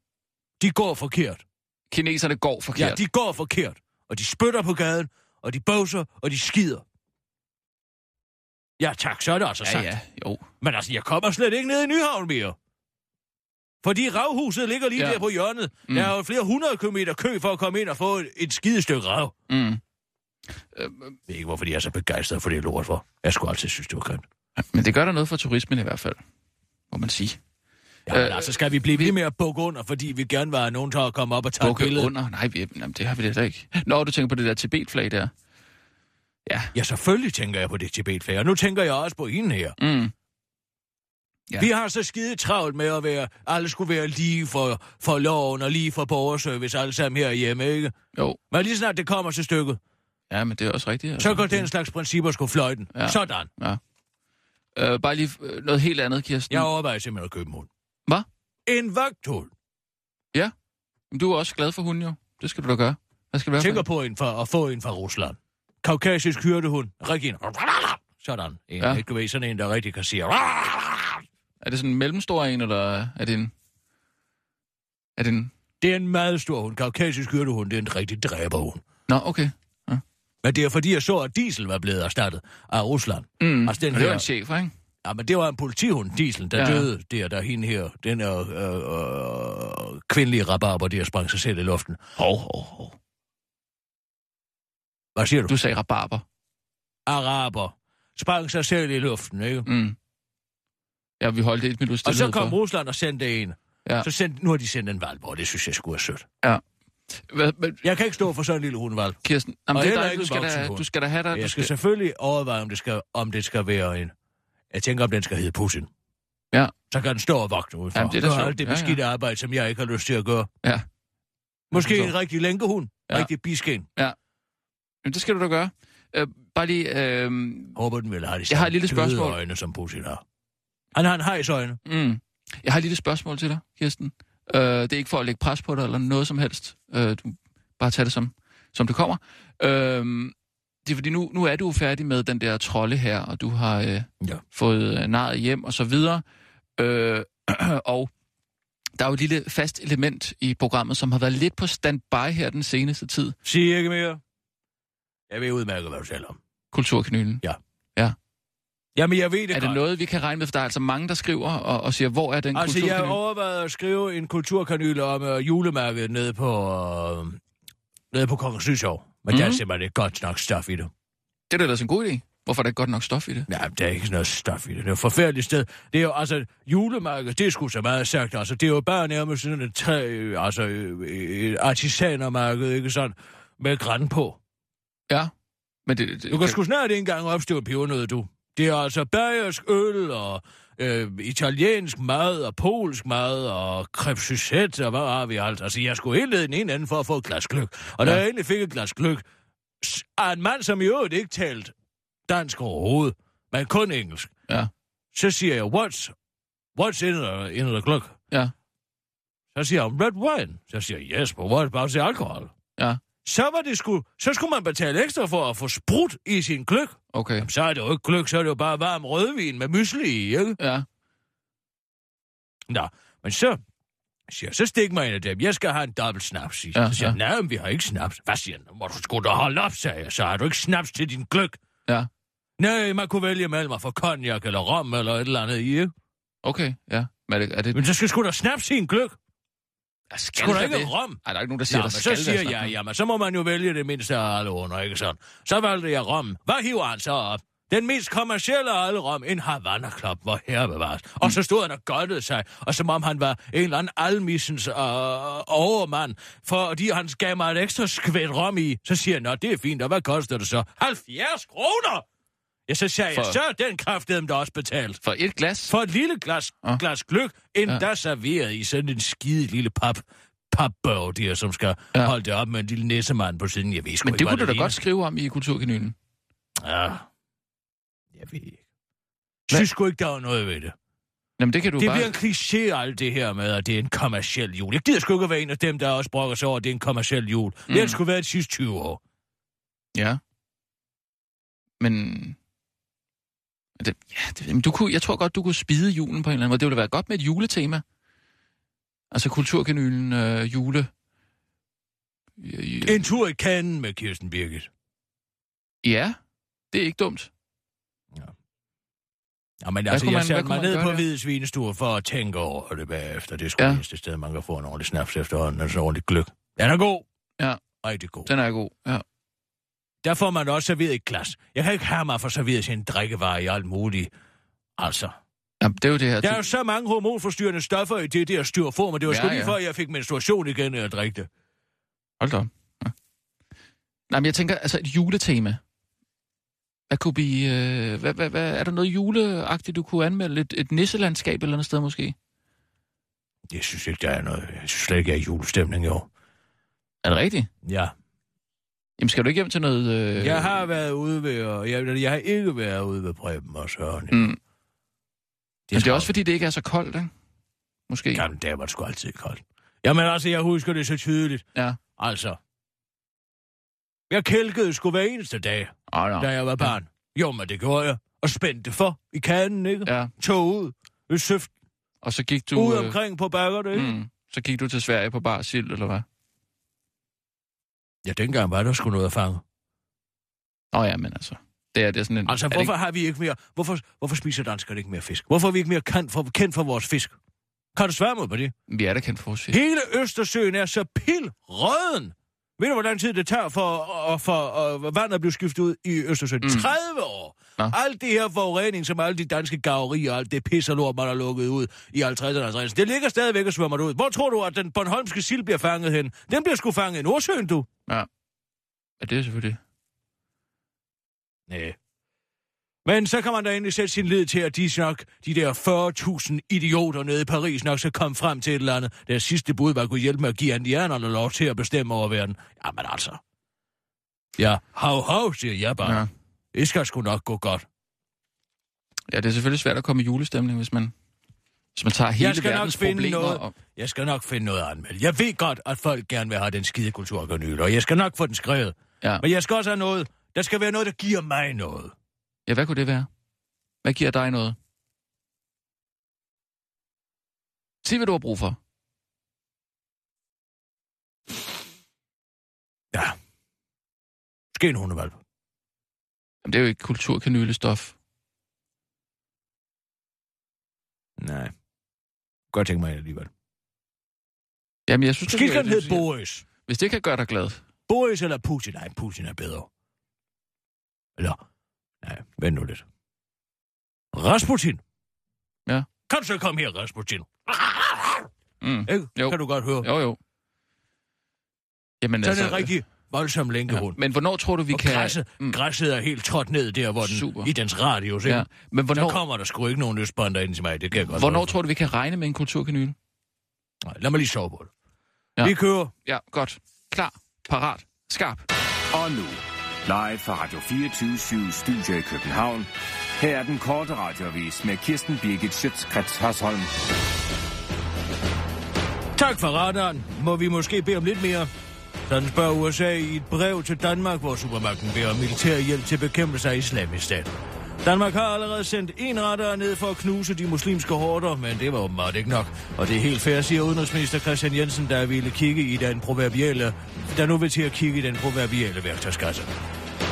De går forkert. Kineserne går forkert. Ja, de går forkert. Og de spytter på gaden, og de bøvser, og de skider. Ja, tak, så er det altså ja, sagt. ja, jo. Men altså, jeg kommer slet ikke ned i Nyhavn mere. Fordi ravhuset ligger lige Ja. ja. der på hjørnet. Mm. Der er jo flere hundrede kilometer kø for at komme ind og få et, et skidestykke rav. Mm. Jeg ved ikke, hvorfor de er så begejstrede for det lort for. Jeg skulle altid synes, det var grimt. Men det gør der noget for turismen i hvert fald, må man sige. Ja, Øh, altså, skal vi blive ved med at bukke under, fordi vi gerne have nogen til at komme op og tage Bukke billede? under? Nej, vi, jamen, det har vi da ikke. Nå, du tænker på det der Tibet-flag der. Ja. Ja, selvfølgelig tænker jeg på det Tibet-flag, og nu tænker jeg også på hende her. Mm. Ja. Vi har så skide travlt med at være, alle skulle være lige for, for loven og lige for borgerservice alle sammen herhjemme, ikke? Jo. Men lige snart det kommer til stykket, Ja, men det er også rigtigt. så går den slags principper sgu fløjten. Ja. Ja. Øh, bare lige øh, noget helt andet, Kirsten. Jeg overvejer simpelthen at købe en hund. Hvad? En vagthund. Men Du er også glad for hunden, jo. Det skal du da gøre. Hvad skal Jeg for tænker på en for, at få en fra Rusland. Kaukasisk hyrdehund. Rigtig en. Sådan. En, Ja. ja. ikke du ved, sådan en, der rigtig kan sige. Er det sådan en mellemstor en, eller er det en... Er det en... Det er en meget stor hund. Kaukasisk hyrdehund, det er en rigtig dræberhund. Nå, okay. Men det er fordi, jeg så, at Diesel var blevet erstattet af Rusland. Mm. Altså, den og det var her- en chef, ikke? Ja, men det var en politihund, Diesel, der Ja. ja. døde der, der hende her. Den er øh, øh, kvindelige rabarber, der sprang sig selv i luften. Hov, hov, hov. Hvad siger du? Du sagde rabarber. Araber. Sprang sig selv i luften, ikke? Mm. Ja, vi holdt et minut Og så kom for. Rusland og sendte en. Ja. Ja. Så sendte, nu har de sendt en valp, og det synes jeg skulle er sødt. Hvad, hvad, Jeg kan ikke stå for sådan en lille hundvalp. Kirsten, jamen, det er dig, du skal, da, du skal da have dig. Jeg Du skal skal, selvfølgelig overveje, om det skal, om det skal være en... Jeg tænker, om den skal hedde Putin. Ja. Så kan den stå og vogte udenfor. Jamen, det er da alt det Ja, ja. beskidte arbejde, som jeg ikke har lyst til at gøre. Ja. Måske en rigtig lænkehund. Ja. Ja. Rigtig bisken. Jamen, det skal du da gøre. Øh, bare lige... Øh, Håber, den vil have de Jeg har et lille spørgsmål. øjne, som Putin har. Han har en hejsøjne. mm, jeg har et lille spørgsmål til dig, Kirsten. Øh, det er ikke for at lægge pres på dig eller noget som helst. Øh, du bare tage det som, som det kommer. Øh, det er fordi, nu, nu er du færdig med den der trolde her, og du har øh, Ja. fået øh, naret hjem og så videre. Øh, (clears throat) og der er jo et lille fast element i programmet, som har været lidt på standby her den seneste tid. Sig ikke mere. Jeg ved udmærket, hvad du taler om. Kulturkanylen. Jamen, jeg ved det Er det godt. noget, vi kan regne med? For der er altså mange, der skriver og, og siger, hvor er den Altså, jeg kulturkanyl? overvejede at skrive en kulturkanyle om uh, julemærket nede på, uh, nede på Kongens Nytorv. Men mm. der er Mhm. simpelthen ikke godt nok stof i det. Det er da ellers en god idé. Hvorfor er der ikke godt nok stof i det? Nej, der er ikke noget stof i det. Det er et forfærdeligt sted. Det er jo, altså, julemærket, det er sgu så meget sagt. Altså, det er jo bare nærmest sådan et, træ, altså, øh, et artisanermarked, ikke sådan, med græn på. Ja. Men det, det, Du kan sgu snart ikke engang opstøve pebernød, du. Det er altså bayersk øl og øh, italiensk mad og polsk mad og crêpe Suzette og hvad har vi alt. Altså, jeg skulle helt ned i den ene ende for at få et glas gløk. Og da Ja. jeg endelig fik et glas gløk, af en mand, som i øvrigt ikke talt dansk overhovedet, men kun engelsk, Ja. så siger jeg, what's, what's in the, in the gløk? Ja. Så siger han, red wine. Så siger jeg, yes, but what about the alcohol? Så var det sgu, så skulle man betale ekstra for at få sprut i sin gløk. Okay. Jamen, så er det jo ikke gløk, så er det jo bare varm rødvin med mysli i, ikke? Ja. Nå, men så Siger, så stik mig en af dem. Jeg skal have en dobbelt snaps, siger. Ja, så siger ja. ja. nej, men vi har ikke snaps. Hvad siger han? Må du sgu da holde op, sagde jeg. Så har du ikke snaps til din gløk. Ja. Nej, man kunne vælge mellem at få cognac eller rom eller et eller andet i, ikke? Okay, ja. Men er det... Er det Men så skal sgu da snaps i en gløk. Skal da der ikke det? rom. Ej, der er ikke nogen, der Nå, siger, men der så skal siger være jeg, jamen, så må man jo vælge det mindste af alle under, ikke sådan? Så valgte jeg rom. Hvad hiver han så op? Den mest kommercielle af alle rom, en Havana Club, hvor herre bevares. Og så stod han og godtede sig, og som om han var en eller anden almissens øh, overmand, fordi han gav mig et ekstra skvæt rom i. Så siger jeg, nå, det er fint, og hvad koster det så? 70 kroner! Ja, så sagde jeg, For- så er den kraft, dem der også betalt. For et glas? For et lille glas, Ah. glas gløk, endda ja. serveret i sådan en skide lille pap papbørg der, som skal Ja. holde det op med en lille næsemand på siden. Jeg ved sgu Men ikke, det hvad kunne du da ligner. godt skrive om i Kulturkanylen. Ja. Jeg ved ikke. Jeg synes sgu ikke, der var noget ved det. Jamen, det kan du det bare... bliver en kliché, alt det her med, at det er en kommersiel jul. Jeg gider sgu ikke at være en af dem, der også brokker sig over, at det er en kommersiel jul. Mm. Det har det sgu været de sidste 20 år. Ja. Men... Det, ja, det, men du kunne, jeg tror godt, du kunne spide julen på en eller anden måde. Det ville være godt med et juletema. Altså kulturkanylen øh, jule... En tur i kanden med Kirsten Birgit. Ja, det er ikke dumt. Ja, men Hvad altså, jeg satte mig ned på hvide svinestue for at tænke over det bagefter. Det er sgu Ja. ja. det eneste sted, man kan få en ordentlig snaps efterhånden. Altså ordentlig gløk. Den er god. Ja. Rigtig god. Den er god, ja. Der får man også serveret et glas. Jeg kan ikke have mig for serveret sin drikkevare i alt muligt. Altså. Jamen, det er jo det her... Der er jo så mange hormonforstyrrende stoffer i det der styr for mig. Det var Ja, sgu lige ja. før, jeg fik menstruation igen, når jeg drikke det. Hold da. Ja. Nej, men jeg tænker, altså et juletema. Hvad kunne blive... Øh, hvad, hvad, hvad, er der noget juleagtigt, du kunne anmelde? Et, et nisselandskab eller andet sted måske? Jeg synes ikke, der er noget. Jeg synes slet ikke, jeg er julestemning i år. Er det rigtigt? Ja. Jamen, skal du ikke hjem til noget... Øh... Jeg har været ude ved, og jeg, jeg har ikke været ude ved Preben og Søren. Mm. Det Men det er også, fordi det ikke er så koldt, ikke? Måske. Jamen, der var det sgu altid koldt. Jamen altså, jeg husker det så tydeligt. Ja. Altså. Jeg kælkede sgu hver eneste dag, Oh, no. da jeg var barn. Jo, men det gjorde jeg. Og spændte for i kanden, ikke? Ja. Tog ud. Ved søft. Og så gik du... Ude øh, omkring på bakkerne, ikke? Mm, så gik du til Sverige på bar sild, eller hvad? Ja, dengang var der sgu noget at fange. Åh oh, ja, men altså... Det er, det er sådan en... Altså, hvorfor ikke- har vi ikke mere... Hvorfor, hvorfor spiser danskerne ikke mere fisk? Hvorfor er vi ikke mere kendt for, kendt for vores fisk? Kan du svare mig på det? Vi er da kendt for vores fisk. Hele Østersøen er så pilrøden. Ved du, hvor lang tid det tager for, for, for uh, vandet at blive skiftet ud i Østersøen? Mm. 30 år. Nå. Alt det her forurening, som alle de danske gaverier og alt det pis og lort, man har lukket ud i 50'erne og 60'erne, det ligger stadigvæk og svømmer ud. Hvor tror du, at den Bornholmske sild bliver fanget hen? Den bliver sgu fanget i Nordsøen, du. Ja. Ja, det er selvfølgelig... Nej. Men så kan man da endelig sætte sin lid til, at de nok, de der 40.000 idioter nede i Paris nok skal komme frem til et eller andet. Deres sidste bud var at kunne hjælpe med at give indianerne lov til at bestemme over verden. Jamen altså. Ja, hav hav, siger jeg bare. Ja. Det skal sgu nok gå godt. Ja, det er selvfølgelig svært at komme i julestemning, hvis man, hvis man tager hele jeg skal nok verdens finde problemer. noget. Og... Jeg skal nok finde noget at anmelde. Jeg ved godt, at folk gerne vil have den skide kulturkanyl, og jeg skal nok få den skrevet. Ja. Men jeg skal også have noget. Der skal være noget, der giver mig noget. ja, hvad kunne det være? Hvad giver dig noget? Sig, hvad du har brug for. Ja. Måske en hundevalp. Jamen, det er jo ikke kulturkanylestof. Nej. Godt tænke mig alligevel. Jamen, jeg synes, Måske kan den hedde Boris. Hvis det kan gøre dig glad. Boris eller Putin? Nej, Putin er bedre. Eller, nej, vent nu lidt. Rasputin. Ja. Kan du så komme her, Rasputin? Mm. Ikke? Jo. Kan du godt høre? Jo, jo. Jamen, Sådan en rigtig voldsom lænkehund. Ja. Men hvornår tror du, vi og kan... græsset, mm. græsset er helt trådt ned der, hvor den, Super. i dens radius, ikke? Ja. Men hvornår, Der kommer der sgu ikke nogen østbånder ind til mig, det kan jeg godt hvornår tror du, vi kan regne med en kulturkanyle? Nej, lad mig lige sove på det. Ja. Vi kører. Ja, godt. Klar. Parat. Skarp. Og nu, live fra Radio 24 Studio i København. Her er den korte radiovis med Kirsten Birgit Schøtzgrads Hasholm. Tak for radaren. Må vi måske bede om lidt mere? Sådan spørger USA i et brev til Danmark, hvor supermagten beder om militær hjælp til bekæmpelse af islamisk stat. Danmark har allerede sendt en retter ned for at knuse de muslimske hårder, men det var åbenbart ikke nok. Og det er helt fair, siger udenrigsminister Christian Jensen, der ville kigge i den proverbielle, der nu vil til at kigge i den proverbielle værktøjskasse.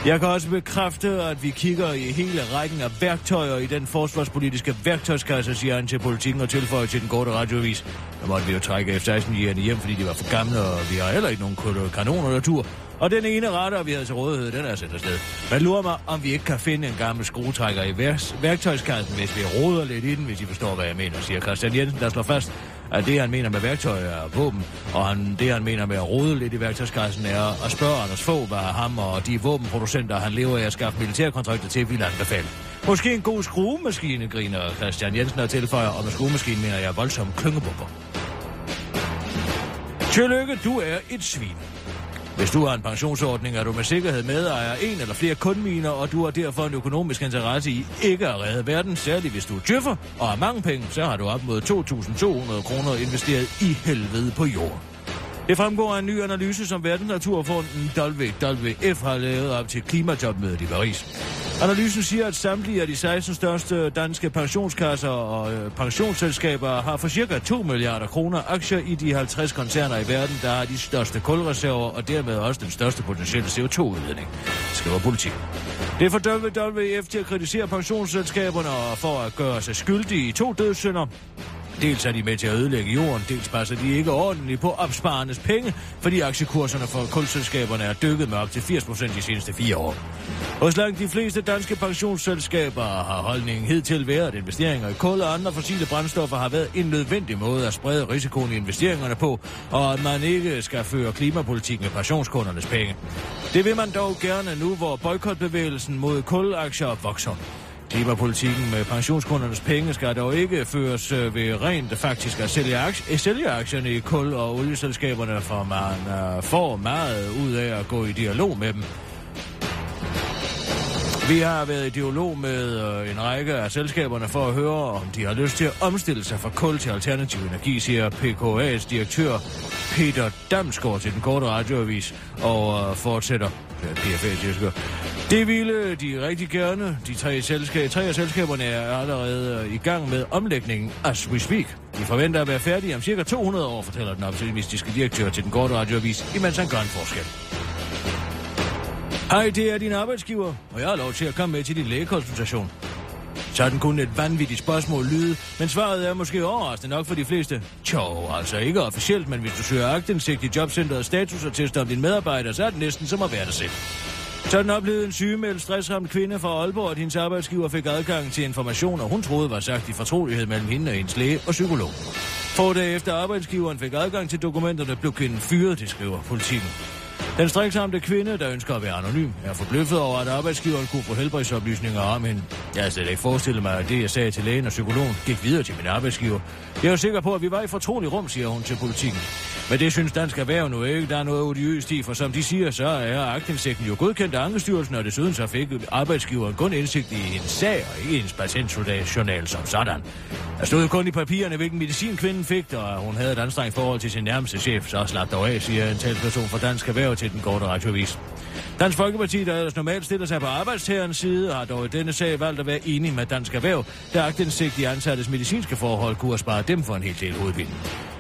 Jeg kan også bekræfte, at vi kigger i hele rækken af værktøjer i den forsvarspolitiske værktøjskasse, siger han til politikken og tilføjer til den korte radiovis. Der måtte vi jo trække F-16 hjem, fordi de var for gamle, og vi har heller ikke nogen kanoner der tur. Og den ene retter, vi havde til rådighed, den er sendt afsted. Man lurer mig, om vi ikke kan finde en gammel skruetrækker i værktøjskassen, hvis vi roder lidt i den, hvis I forstår, hvad jeg mener, siger Christian Jensen, der slår fast, at det, han mener med værktøj er våben, og han, det, han mener med at rode lidt i værktøjskassen, er at spørge Anders få, hvad ham og de våbenproducenter, han lever af at skaffe militærkontrakter til, vil anbefale. Måske en god skruemaskine, griner Christian Jensen og tilføjer, og med skruemaskine mener jeg voldsomme klyngebomber. Tillykke, du er et svin. Hvis du har en pensionsordning, er du med sikkerhed medejer en eller flere kundminer, og du har derfor en økonomisk interesse i ikke at redde verden, særligt hvis du er og har mange penge, så har du op mod 2.200 kroner investeret i helvede på jorden. Det fremgår af en ny analyse, som Verdensnaturfonden WWF har lavet op til klimatopmødet i Paris. Analysen siger, at samtlige af de 16 største danske pensionskasser og øh, pensionsselskaber har for cirka 2 milliarder kroner aktier i de 50 koncerner i verden, der har de største kulreserver og dermed også den største potentielle CO2-udledning, skriver politikken. Det får WWF til at kritisere pensionsselskaberne for at gøre sig skyldige i to dødssynder. Dels er de med til at ødelægge jorden, dels passer de ikke ordentligt på opsparernes penge, fordi aktiekurserne for kulselskaberne er dykket med op til 80% de seneste fire år. Hos langt de fleste danske pensionsselskaber har holdningen hidtil været, at investeringer i kul og andre fossile brændstoffer har været en nødvendig måde at sprede risikoen i investeringerne på, og at man ikke skal føre klimapolitik med pensionskundernes penge. Det vil man dog gerne nu, hvor boykotbevægelsen mod kulaktier vokser. Klimapolitikken med pensionskundernes penge skal dog ikke føres øh, ved rent faktisk at sælge, aktie, øh, sælge aktierne i kul- og olieselskaberne, for man uh, får meget ud af at gå i dialog med dem. Vi har været i dialog med en række af selskaberne for at høre, om de har lyst til at omstille sig fra kul til alternativ energi, siger PKA's direktør Peter Damsgaard til den korte radioavis, og øh, fortsætter Øh, PFA, siger Det ville de rigtig gerne. De tre, selskab, tre af selskaberne er allerede øh, i gang med omlægningen as we speak. De forventer at være færdige om cirka 200 år, fortæller den optimistiske direktør til den korte radioavis, imens han gør en forskel. Hej, det er din arbejdsgiver, og jeg har lov til at komme med til din lægekonsultation. Sådan kunne et vanvittigt spørgsmål lyde, men svaret er måske overraskende nok for de fleste. Jo, altså ikke officielt, men hvis du søger agtindsigt i jobcenteret status og tester om din medarbejder, så er det næsten som at være dig selv. Sådan oplevede en sygemeldt stressramt kvinde fra Aalborg, at hendes arbejdsgiver fik adgang til informationer, hun troede var sagt i fortrolighed mellem hende og hendes læge og psykolog. Få dage efter arbejdsgiveren fik adgang til dokumenterne, blev kvinden fyret, det skriver politikken. Den striksamte kvinde, der ønsker at være anonym, er forbløffet over, at arbejdsgiveren kunne få helbredsoplysninger om hende. Jeg har slet ikke forestillet mig, at det, jeg sagde til lægen og psykologen, gik videre til min arbejdsgiver. Jeg er sikker på, at vi var i fortrolig rum, siger hun til politikken. Men det synes Dansk Erhverv nu ikke. Der er noget odiøst i, for som de siger, så er aktindsigten jo godkendt af Angestyrelsen, og desuden så fik arbejdsgiveren kun indsigt i en sag og ikke ens patientjournal som sådan. Der stod kun i papirerne, hvilken medicin kvinden fik, og hun havde et anstrengt forhold til sin nærmeste chef, så slap dog af, siger en talsperson fra Dansk Erhverv til den korte radiovis. Dansk Folkeparti, der ellers normalt stiller sig på arbejdstagerens side, har dog i denne sag valgt at være enig med Dansk Erhverv, der agtindsigt i ansattes medicinske forhold kunne have sparet dem for en hel del hovedvind.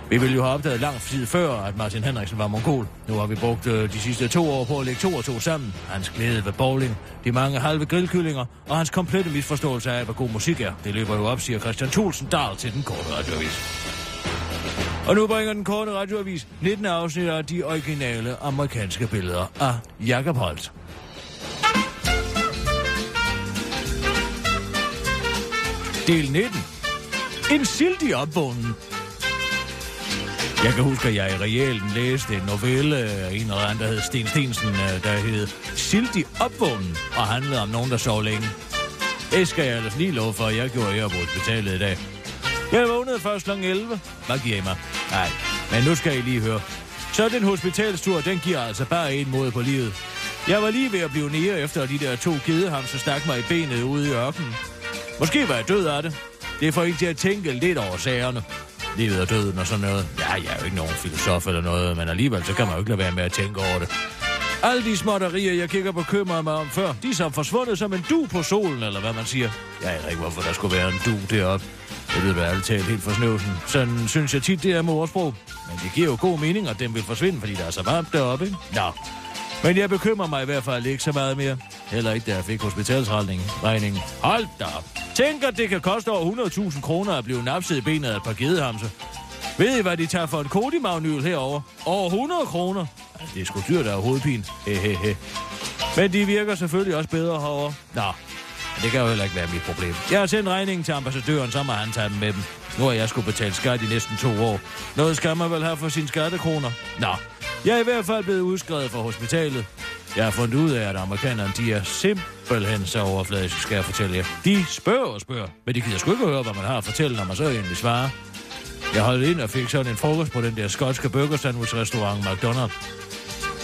Vi ville jo have opdaget lang tid før, at Martin Henriksen var mongol. Nu har vi brugt øh, de sidste to år på at lægge to og to sammen. Hans glæde ved bowling, de mange halve grillkyllinger og hans komplette misforståelse af, hvad god musik er. Det løber jo op, siger Christian Thulsen Dahl til den korte radioavis. Og nu bringer den korte radioavis 19 afsnit af de originale amerikanske billeder af Jacob Holt. Del 19. En sildig opvågning. Jeg kan huske, at jeg i realen læste en novelle af en eller anden, der hed Sten Stensen, øh, der hed Sildig opvågning, og handlede om nogen, der sov længe. Det skal jeg ellers lige love for, jeg gjorde her på hospitalet i dag. Jeg vågnede først kl. 11. Hvad giver I mig? Nej, men nu skal I lige høre. Så den hospitalstur, den giver altså bare en måde på livet. Jeg var lige ved at blive nære efter at de der to gedeham, stak mig i benet ude i ørkenen. Måske var jeg død af det. Det får ikke til at tænke lidt over sagerne. Livet og døden og sådan noget. Ja, jeg er jo ikke nogen filosof eller noget, men alligevel så kan man jo ikke lade være med at tænke over det. Alle de småtterier, jeg kigger på kømmer mig om før, de er så forsvundet som en du på solen, eller hvad man siger. Jeg aner ikke, hvorfor der skulle være en du deroppe. Det ved være alt talt helt for snøvsen. Sådan synes jeg tit, det er med ordsprog. Men det giver jo god mening, at den vil forsvinde, fordi der er så varmt deroppe, ikke? Nå. Men jeg bekymrer mig i hvert fald ikke så meget mere. Heller ikke, da jeg fik hospitalsregningen. Regningen. Hold da op. Tænk, at det kan koste over 100.000 kroner at blive napset i benet af et par gedehamse. Ved I, hvad de tager for en kodimagnyl herover? Over 100 kroner. Det er sgu dyr, der er hovedpine. Hehehe. Men de virker selvfølgelig også bedre herovre. Nå, det kan jo heller ikke være mit problem. Jeg har sendt regningen til ambassadøren, så må han tage dem med dem. Nu har jeg skulle betale skat i næsten to år. Noget skal man vel have for sine skattekroner. Nå, jeg er i hvert fald blevet udskrevet fra hospitalet. Jeg har fundet ud af, at amerikanerne, de er simpelthen så overfladiske, skal jeg fortælle jer. De spørger og spørger, men de gider sgu ikke høre, hvad man har at fortælle, når man så endelig svarer. Jeg holdt ind og fik sådan en frokost på den der skotske burgersandwich-restaurant McDonald's.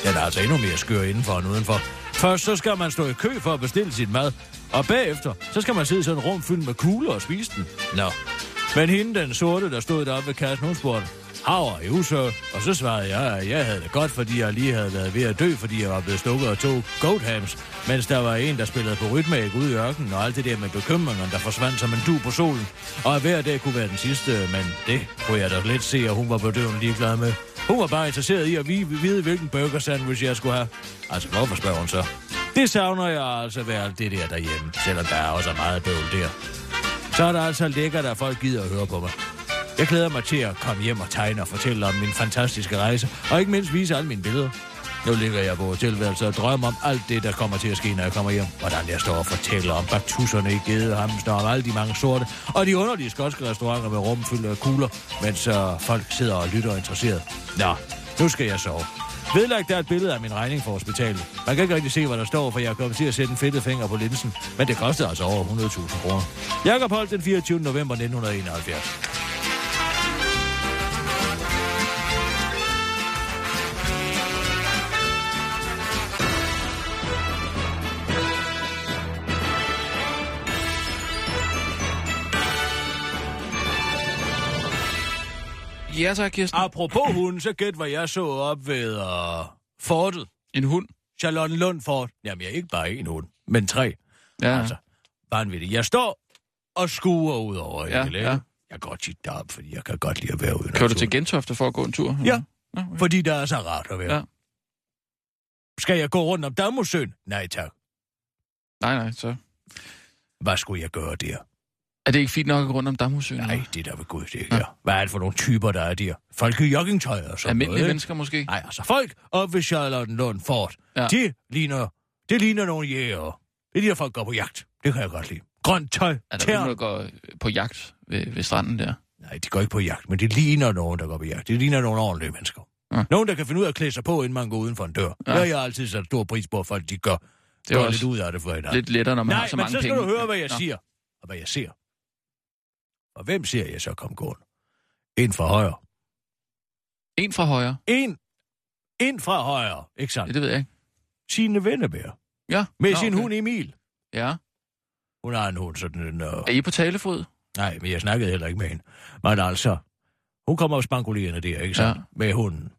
Den er altså endnu mere skør indenfor end udenfor. Først så skal man stå i kø for at bestille sin mad, og bagefter så skal man sidde i sådan et rum fyldt med kugler og spise den. Nå. Men hende, den sorte, der stod deroppe ved kassen, hun spurgte, Havre i usø, og så svarede jeg, at jeg havde det godt, fordi jeg lige havde været ved at dø, fordi jeg var blevet stukket af to goathams, mens der var en, der spillede på rytmæk ude i ørkenen, og alt det der med bekymringerne, der forsvandt som en du på solen. Og at hver dag kunne være den sidste, men det kunne jeg da lidt se, at hun var bedøvende ligeglad med. Hun var bare interesseret i at vide, hvilken burger sandwich jeg skulle have. Altså, hvorfor spørger hun så? Det savner jeg altså ved alt det der derhjemme, selvom der er også meget bøvl der. Så er der altså lækkert, at folk gider at høre på mig. Jeg glæder mig til at komme hjem og tegne og fortælle om min fantastiske rejse, og ikke mindst vise alle mine billeder. Nu ligger jeg på hotelværelset og drømmer om alt det, der kommer til at ske, når jeg kommer hjem. Hvordan jeg står og fortæller om batusserne i gedehamster, om alle de mange sorte, og de underlige skotske restauranter med rum fyldt af kugler, mens uh, folk sidder og lytter interesseret. Nå, nu skal jeg sove. Vedlagt er et billede af min regning for hospitalet. Man kan ikke rigtig se, hvad der står, for jeg er kommet til at sætte en fedtet finger på linsen, men det kostede altså over 100.000 kroner. Jakob Holt den 24. november 1971. Ja, tak, Kirsten. Apropos hunden, så gæt, hvad jeg så op ved uh, fortet. En hund? Charlotte Lund Fort. Jamen, jeg er ikke bare en hund, men tre. Ja. Altså, vanvittigt. Jeg står og skuer ud over Ja, hele. ja. Jeg går tit derop, fordi jeg kan godt lide at være ude. Kører du til Gentofte for at gå en tur? Ja, Nå, okay. fordi der er så rart at være. Ja. Skal jeg gå rundt om Damosøen? Nej, tak. Nej, nej, så... Hvad skulle jeg gøre der? Er det ikke fint nok at gå rundt om Damhusøen? Nej, det er der ved Gud, det ikke er. Hvad er det for nogle typer, der er der? Folk i joggingtøj og sådan Almindelige noget, mennesker måske? Nej, altså folk op ved Charlotte Lund Fort, Ja. ja. de ligner, det ligner nogle jæger. Det er de der folk går på jagt. Det kan jeg godt lide. Grønt tøj, Er der nogen, der går på jagt ved, ved stranden der? Nej, de går ikke på jagt, men det ligner nogen, der går på jagt. Det ligner nogle ordentlige mennesker. Ja. Ja. Nogen, der kan finde ud af at klæde sig på, inden man går uden for en dør. Ja. Ja. Det har jeg altid sat stor pris på, at folk de gør. Det er lidt ud af det for hinanden. Lidt lettere, når man Nej, har så men mange så skal penge. du høre, hvad jeg Nå. siger. Og hvad jeg ser. Og hvem ser jeg så komme gående? En fra højre. En fra højre? En, en fra højre, ikke Ja, sandt? det ved jeg ikke. Sine vennebær. Ja. Med Nå, sin okay. hund Emil. Ja. Hun har en hund, sådan en... Uh... Er I på talefod? Nej, men jeg snakkede heller ikke med hende. Men altså, hun kommer og spankulerende der, ikke sandt? Ja. Ja. Med hunden.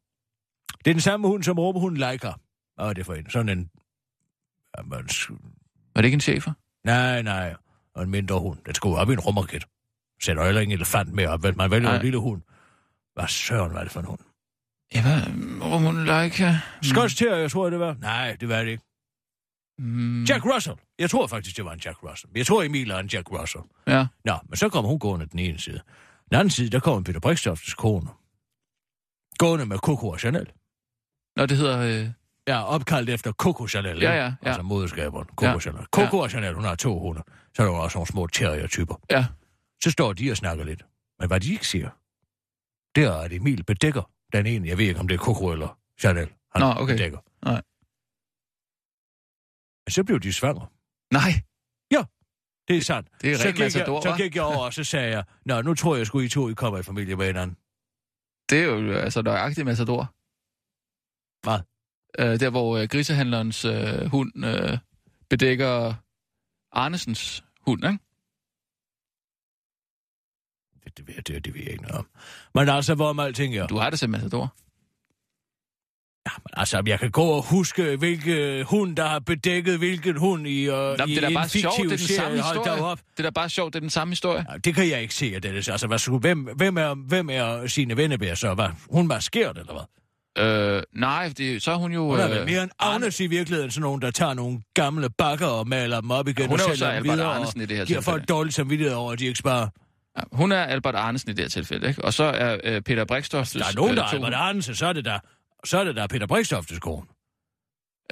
Det er den samme hund, som råberhunden Leica. Hvad er det for en? Sådan en... Jamen, Var det ikke en chefer? nej, nej. Og en mindre hund. Den skulle op i en rumraket. Sætter heller ikke en elefant med op, vel? Man vælger Nej. en lille hund. Hvad søren var det for en hund? Ja, hvad? Rumund Leica? Terrier, tror jeg, det var. Nej, det var det ikke. Mm. Jack Russell. Jeg tror faktisk, det var en Jack Russell. Jeg tror, Emil er en Jack Russell. Ja. Nå, men så kommer hun gående den ene side. Den anden side, der kommer Peter Brikstoftes kone. Gående med Coco og Chanel. Nå, det hedder... Øh... Ja, opkaldt efter Coco Chanel. Ja, ja, ja. Altså modeskaberen, Coco Ja. ja. Chanel. Coco og Chanel, hun har to hunde. Så er der også nogle små terrier-typer. Ja. Så står de og snakker lidt. Men hvad de ikke siger, det er, at Emil bedækker den ene. Jeg ved ikke, om det er Coco eller Chanel. Han Nå, okay. bedækker. Nej. Men så blev de svanger. Nej, Det er sandt. det er så gik, jeg, så gik jeg over, og så sagde jeg, Nå, nu tror jeg sgu, I to I kommer i familie med hinanden. Det er jo altså nøjagtigt matador. Hvad? Øh, der, hvor øh, grisehandlerens øh, hund øh, bedækker Arnesens hund, ikke? Det, det, jeg- det, det ved jeg ikke noget om. Men altså, hvor med alting er. Du har det til matador. Altså, jeg kan gå og huske, hvilke hund, der har bedækket hvilken hund i, uh, Nå, i det er en bare sjovt, det er den samme serie. Da historie. op. Det er da bare sjovt, det er den samme historie. Ja, det kan jeg ikke se, at det er. Altså, hvad, skulle- hvem, hvem, er, hvem er sine vennebær så? Hvad, hun maskeret, eller hvad? Øh, nej, det, så er hun jo... Hun er øh, mere en Agnes i virkeligheden, sådan nogen, der tager nogle gamle bakker og maler dem op igen Hun og er sælger dem videre Arnesen i det her og giver folk dårlig samvittighed over, at de ikke sparer. Ja, hun er Albert Arnesen i det her tilfælde, ikke? Og så er øh, Peter Brikstoftes... Der er nogen, der er to- Albert Arnesen, så er det der, så er det der Peter Brikstoftes kone.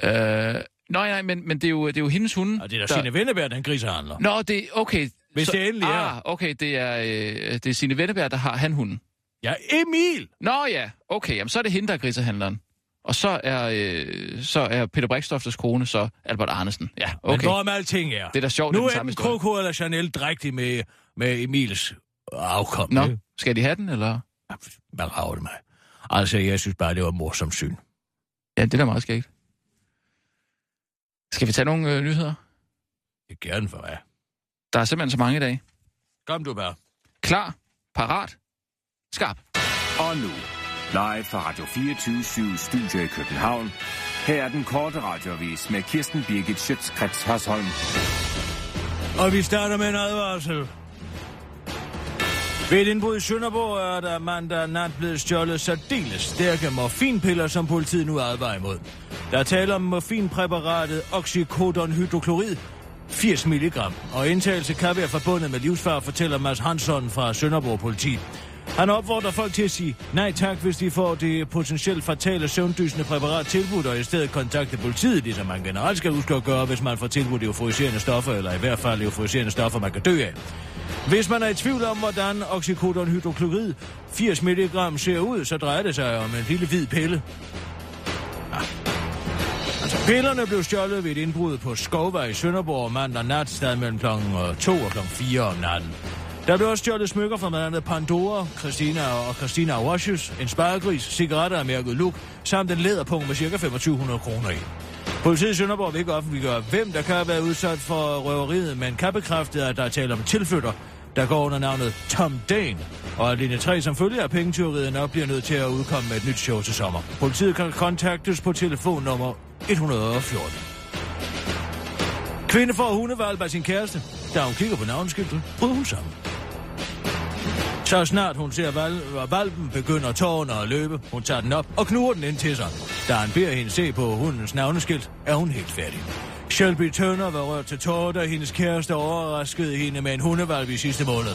Øh, nej, nej, men, men det, er jo, det er jo hendes hunde. Og det er der, der... Signe Venneberg, den grisehandler. Nå, det okay. Hvis det endelig er. ah, okay, det er, øh, det er Signe Venneberg, der har han hunden. Ja, Emil! Nå ja, okay, jamen så er det hende, der er grisehandleren. Og så er, øh, så er Peter Brikstoftes kone så Albert Arnesen. Ja, Men okay. hvorom alting er. Det er da sjovt, Nu det er den er samme. Coco eller Chanel drægtig med, med Emils afkom. Nå, ikke? skal de have den, eller? Hvad rager det mig? Altså, jeg synes bare, det var morsomt syn. Ja, det er da meget skægt. Skal vi tage nogle øh, nyheder? Det er gerne for mig. Der er simpelthen så mange i dag. Kom du bare. Klar, parat, skarp. Og nu, live fra Radio 24 Studio i København. Her er den korte radiovis med Kirsten Birgit Schøtzgrads Hasholm. Og vi starter med en advarsel. Ved et indbrud i Sønderborg er der mandag nat blevet stjålet særdeles stærke morfinpiller, som politiet nu advarer imod. Der er tale om morfinpræparatet oxycodonhydroklorid, 80 mg, og indtagelse kan være forbundet med livsfar, fortæller Mads Hansson fra Sønderborg politi. Han opfordrer folk til at sige nej tak, hvis de får det potentielt fatale søvndysende præparat tilbudt, og i stedet kontakte politiet, ligesom man generelt skal huske at gøre, hvis man får tilbudt euforiserende stoffer, eller i hvert fald euforiserende stoffer, man kan dø af. Hvis man er i tvivl om, hvordan oxycodonhydroklorid 80 mg ser ud, så drejer det sig om en lille hvid pille. Altså, pillerne blev stjålet ved et indbrud på Skovvej i Sønderborg mandag nat, stadig mellem kl. 2 øh, og kl. 4 om natten. Der blev også stjålet smykker fra blandt andet Pandora, Christina og Christina Washes, en sparegris, cigaretter af mærket Luke, samt en læderpunkt med ca. 2500 kroner i. Politiet i Sønderborg vil ikke offentliggøre, hvem der kan have været udsat for røveriet, men kan bekræfte, at der er tale om tilflytter, der går under navnet Tom Dane, og at linje 3 som følger af pengetyveriet nok bliver nødt til at udkomme med et nyt show til sommer. Politiet kan kontaktes på telefonnummer 114. Kvinde får hundevalg af sin kæreste. Da hun kigger på navneskiltet, bryder hun sammen. Så snart hun ser val- valpen, begynder tårerne at løbe. Hun tager den op og knurrer den ind til sig. Da han beder hende se på hundens navneskilt, er hun helt færdig. Shelby Turner var rørt til tårer, da hendes kæreste overraskede hende med en hundevalp i sidste måned.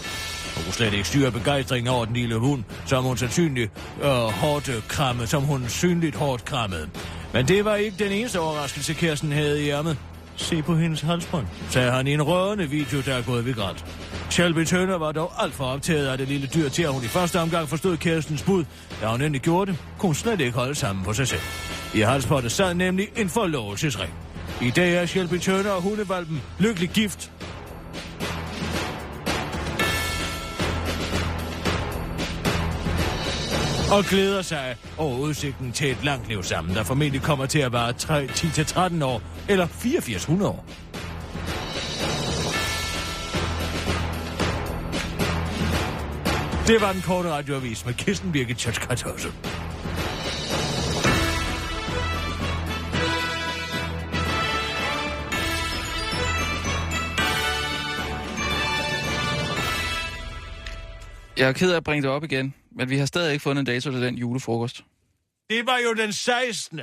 Hun kunne slet ikke styre begejstringen over den lille hund, som hun sandsynligt øh, hårdt øh, krammede, som hun synligt hårdt krammede. Men det var ikke den eneste overraskelse, kæresten havde i ærmet. Se på hendes halsbånd, sagde han i en rørende video, der er gået vigræt. Shelby Turner var dog alt for optaget af det lille dyr til, at hun i første omgang forstod kærestens bud. Da hun endelig gjorde det, kunne hun slet ikke holde sammen på sig selv. I halsbåndet sad nemlig en forlovelsesring. I dag er Shelby Turner og hundevalpen lykkelig gift. Og glæder sig over udsigten til et langt liv sammen, der formentlig kommer til at være 10-13 år eller 8400 år. Det var den korte radioavis med Kirsten Birgit Sjøtskrets Jeg er ked af at bringe det op igen, men vi har stadig ikke fundet en dato til den julefrokost. Det var jo den 16.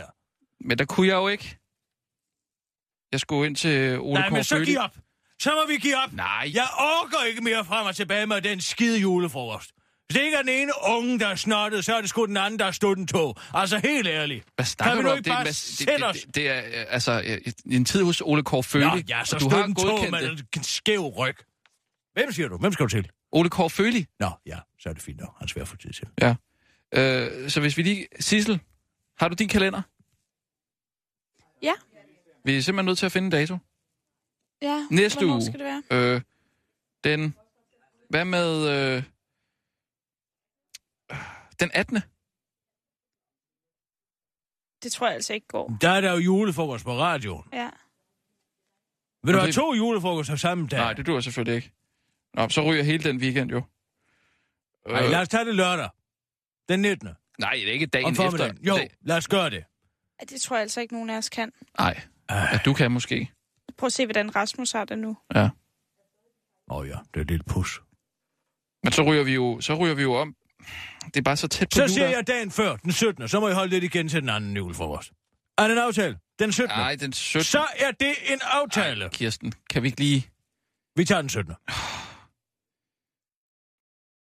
Men der kunne jeg jo ikke. Jeg skulle ind til Ole Nej, men så Kåre giv op. Så må vi give op. Nej. Jeg orker ikke mere frem og tilbage med den skide julefrokost. Hvis det ikke er den ene unge, der er snottet, så er det sgu den anden, der er stået en tog. Altså helt ærligt. Hvad snakker kan vi nu ikke Det bare det, sætte os? det, det, det er øh, altså øh, en tid hos Ole Kåre Føli. Nå, ja, så stod en tog med en skæv ryg. Hvem siger du? Hvem skal du til? Ole Kåre Føli? Nå, ja, så er det fint nok. Han er svær at få tid til. Ja. Øh, så hvis vi lige... Sissel, har du din kalender? Ja. Vi er simpelthen nødt til at finde en dato. Ja, Næste hvornår uge. skal det være? Øh, den... Hvad med... Øh, den 18. Det tror jeg altså ikke går. Der er der jo julefrokost på radioen. Ja. Vil du Og have det- to julefrokoster samme dag? Nej, det duer selvfølgelig ikke. Nå, så ryger hele den weekend jo. Nej, lad os tage det lørdag. Den 19. Nej, det er ikke dagen efter. Jo, Dag- lad os gøre det. Det tror jeg altså ikke, nogen af os kan. Nej, ja, du kan måske. Prøv at se, hvordan Rasmus har det nu. Ja. Åh oh ja, det er et lille pus. Men så ryger vi jo, så ryger vi jo om. Det er bare så tæt på Så jul, siger der. jeg dagen før, den 17. Så må I holde lidt igen til den anden julefrokost. Er det en aftale? Den 17. Nej, den 17. Så er det en aftale. Ej, Kirsten, kan vi ikke lige... Vi tager den 17.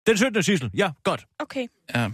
Den 17. Sissel. Ja, godt. Okay. Ja.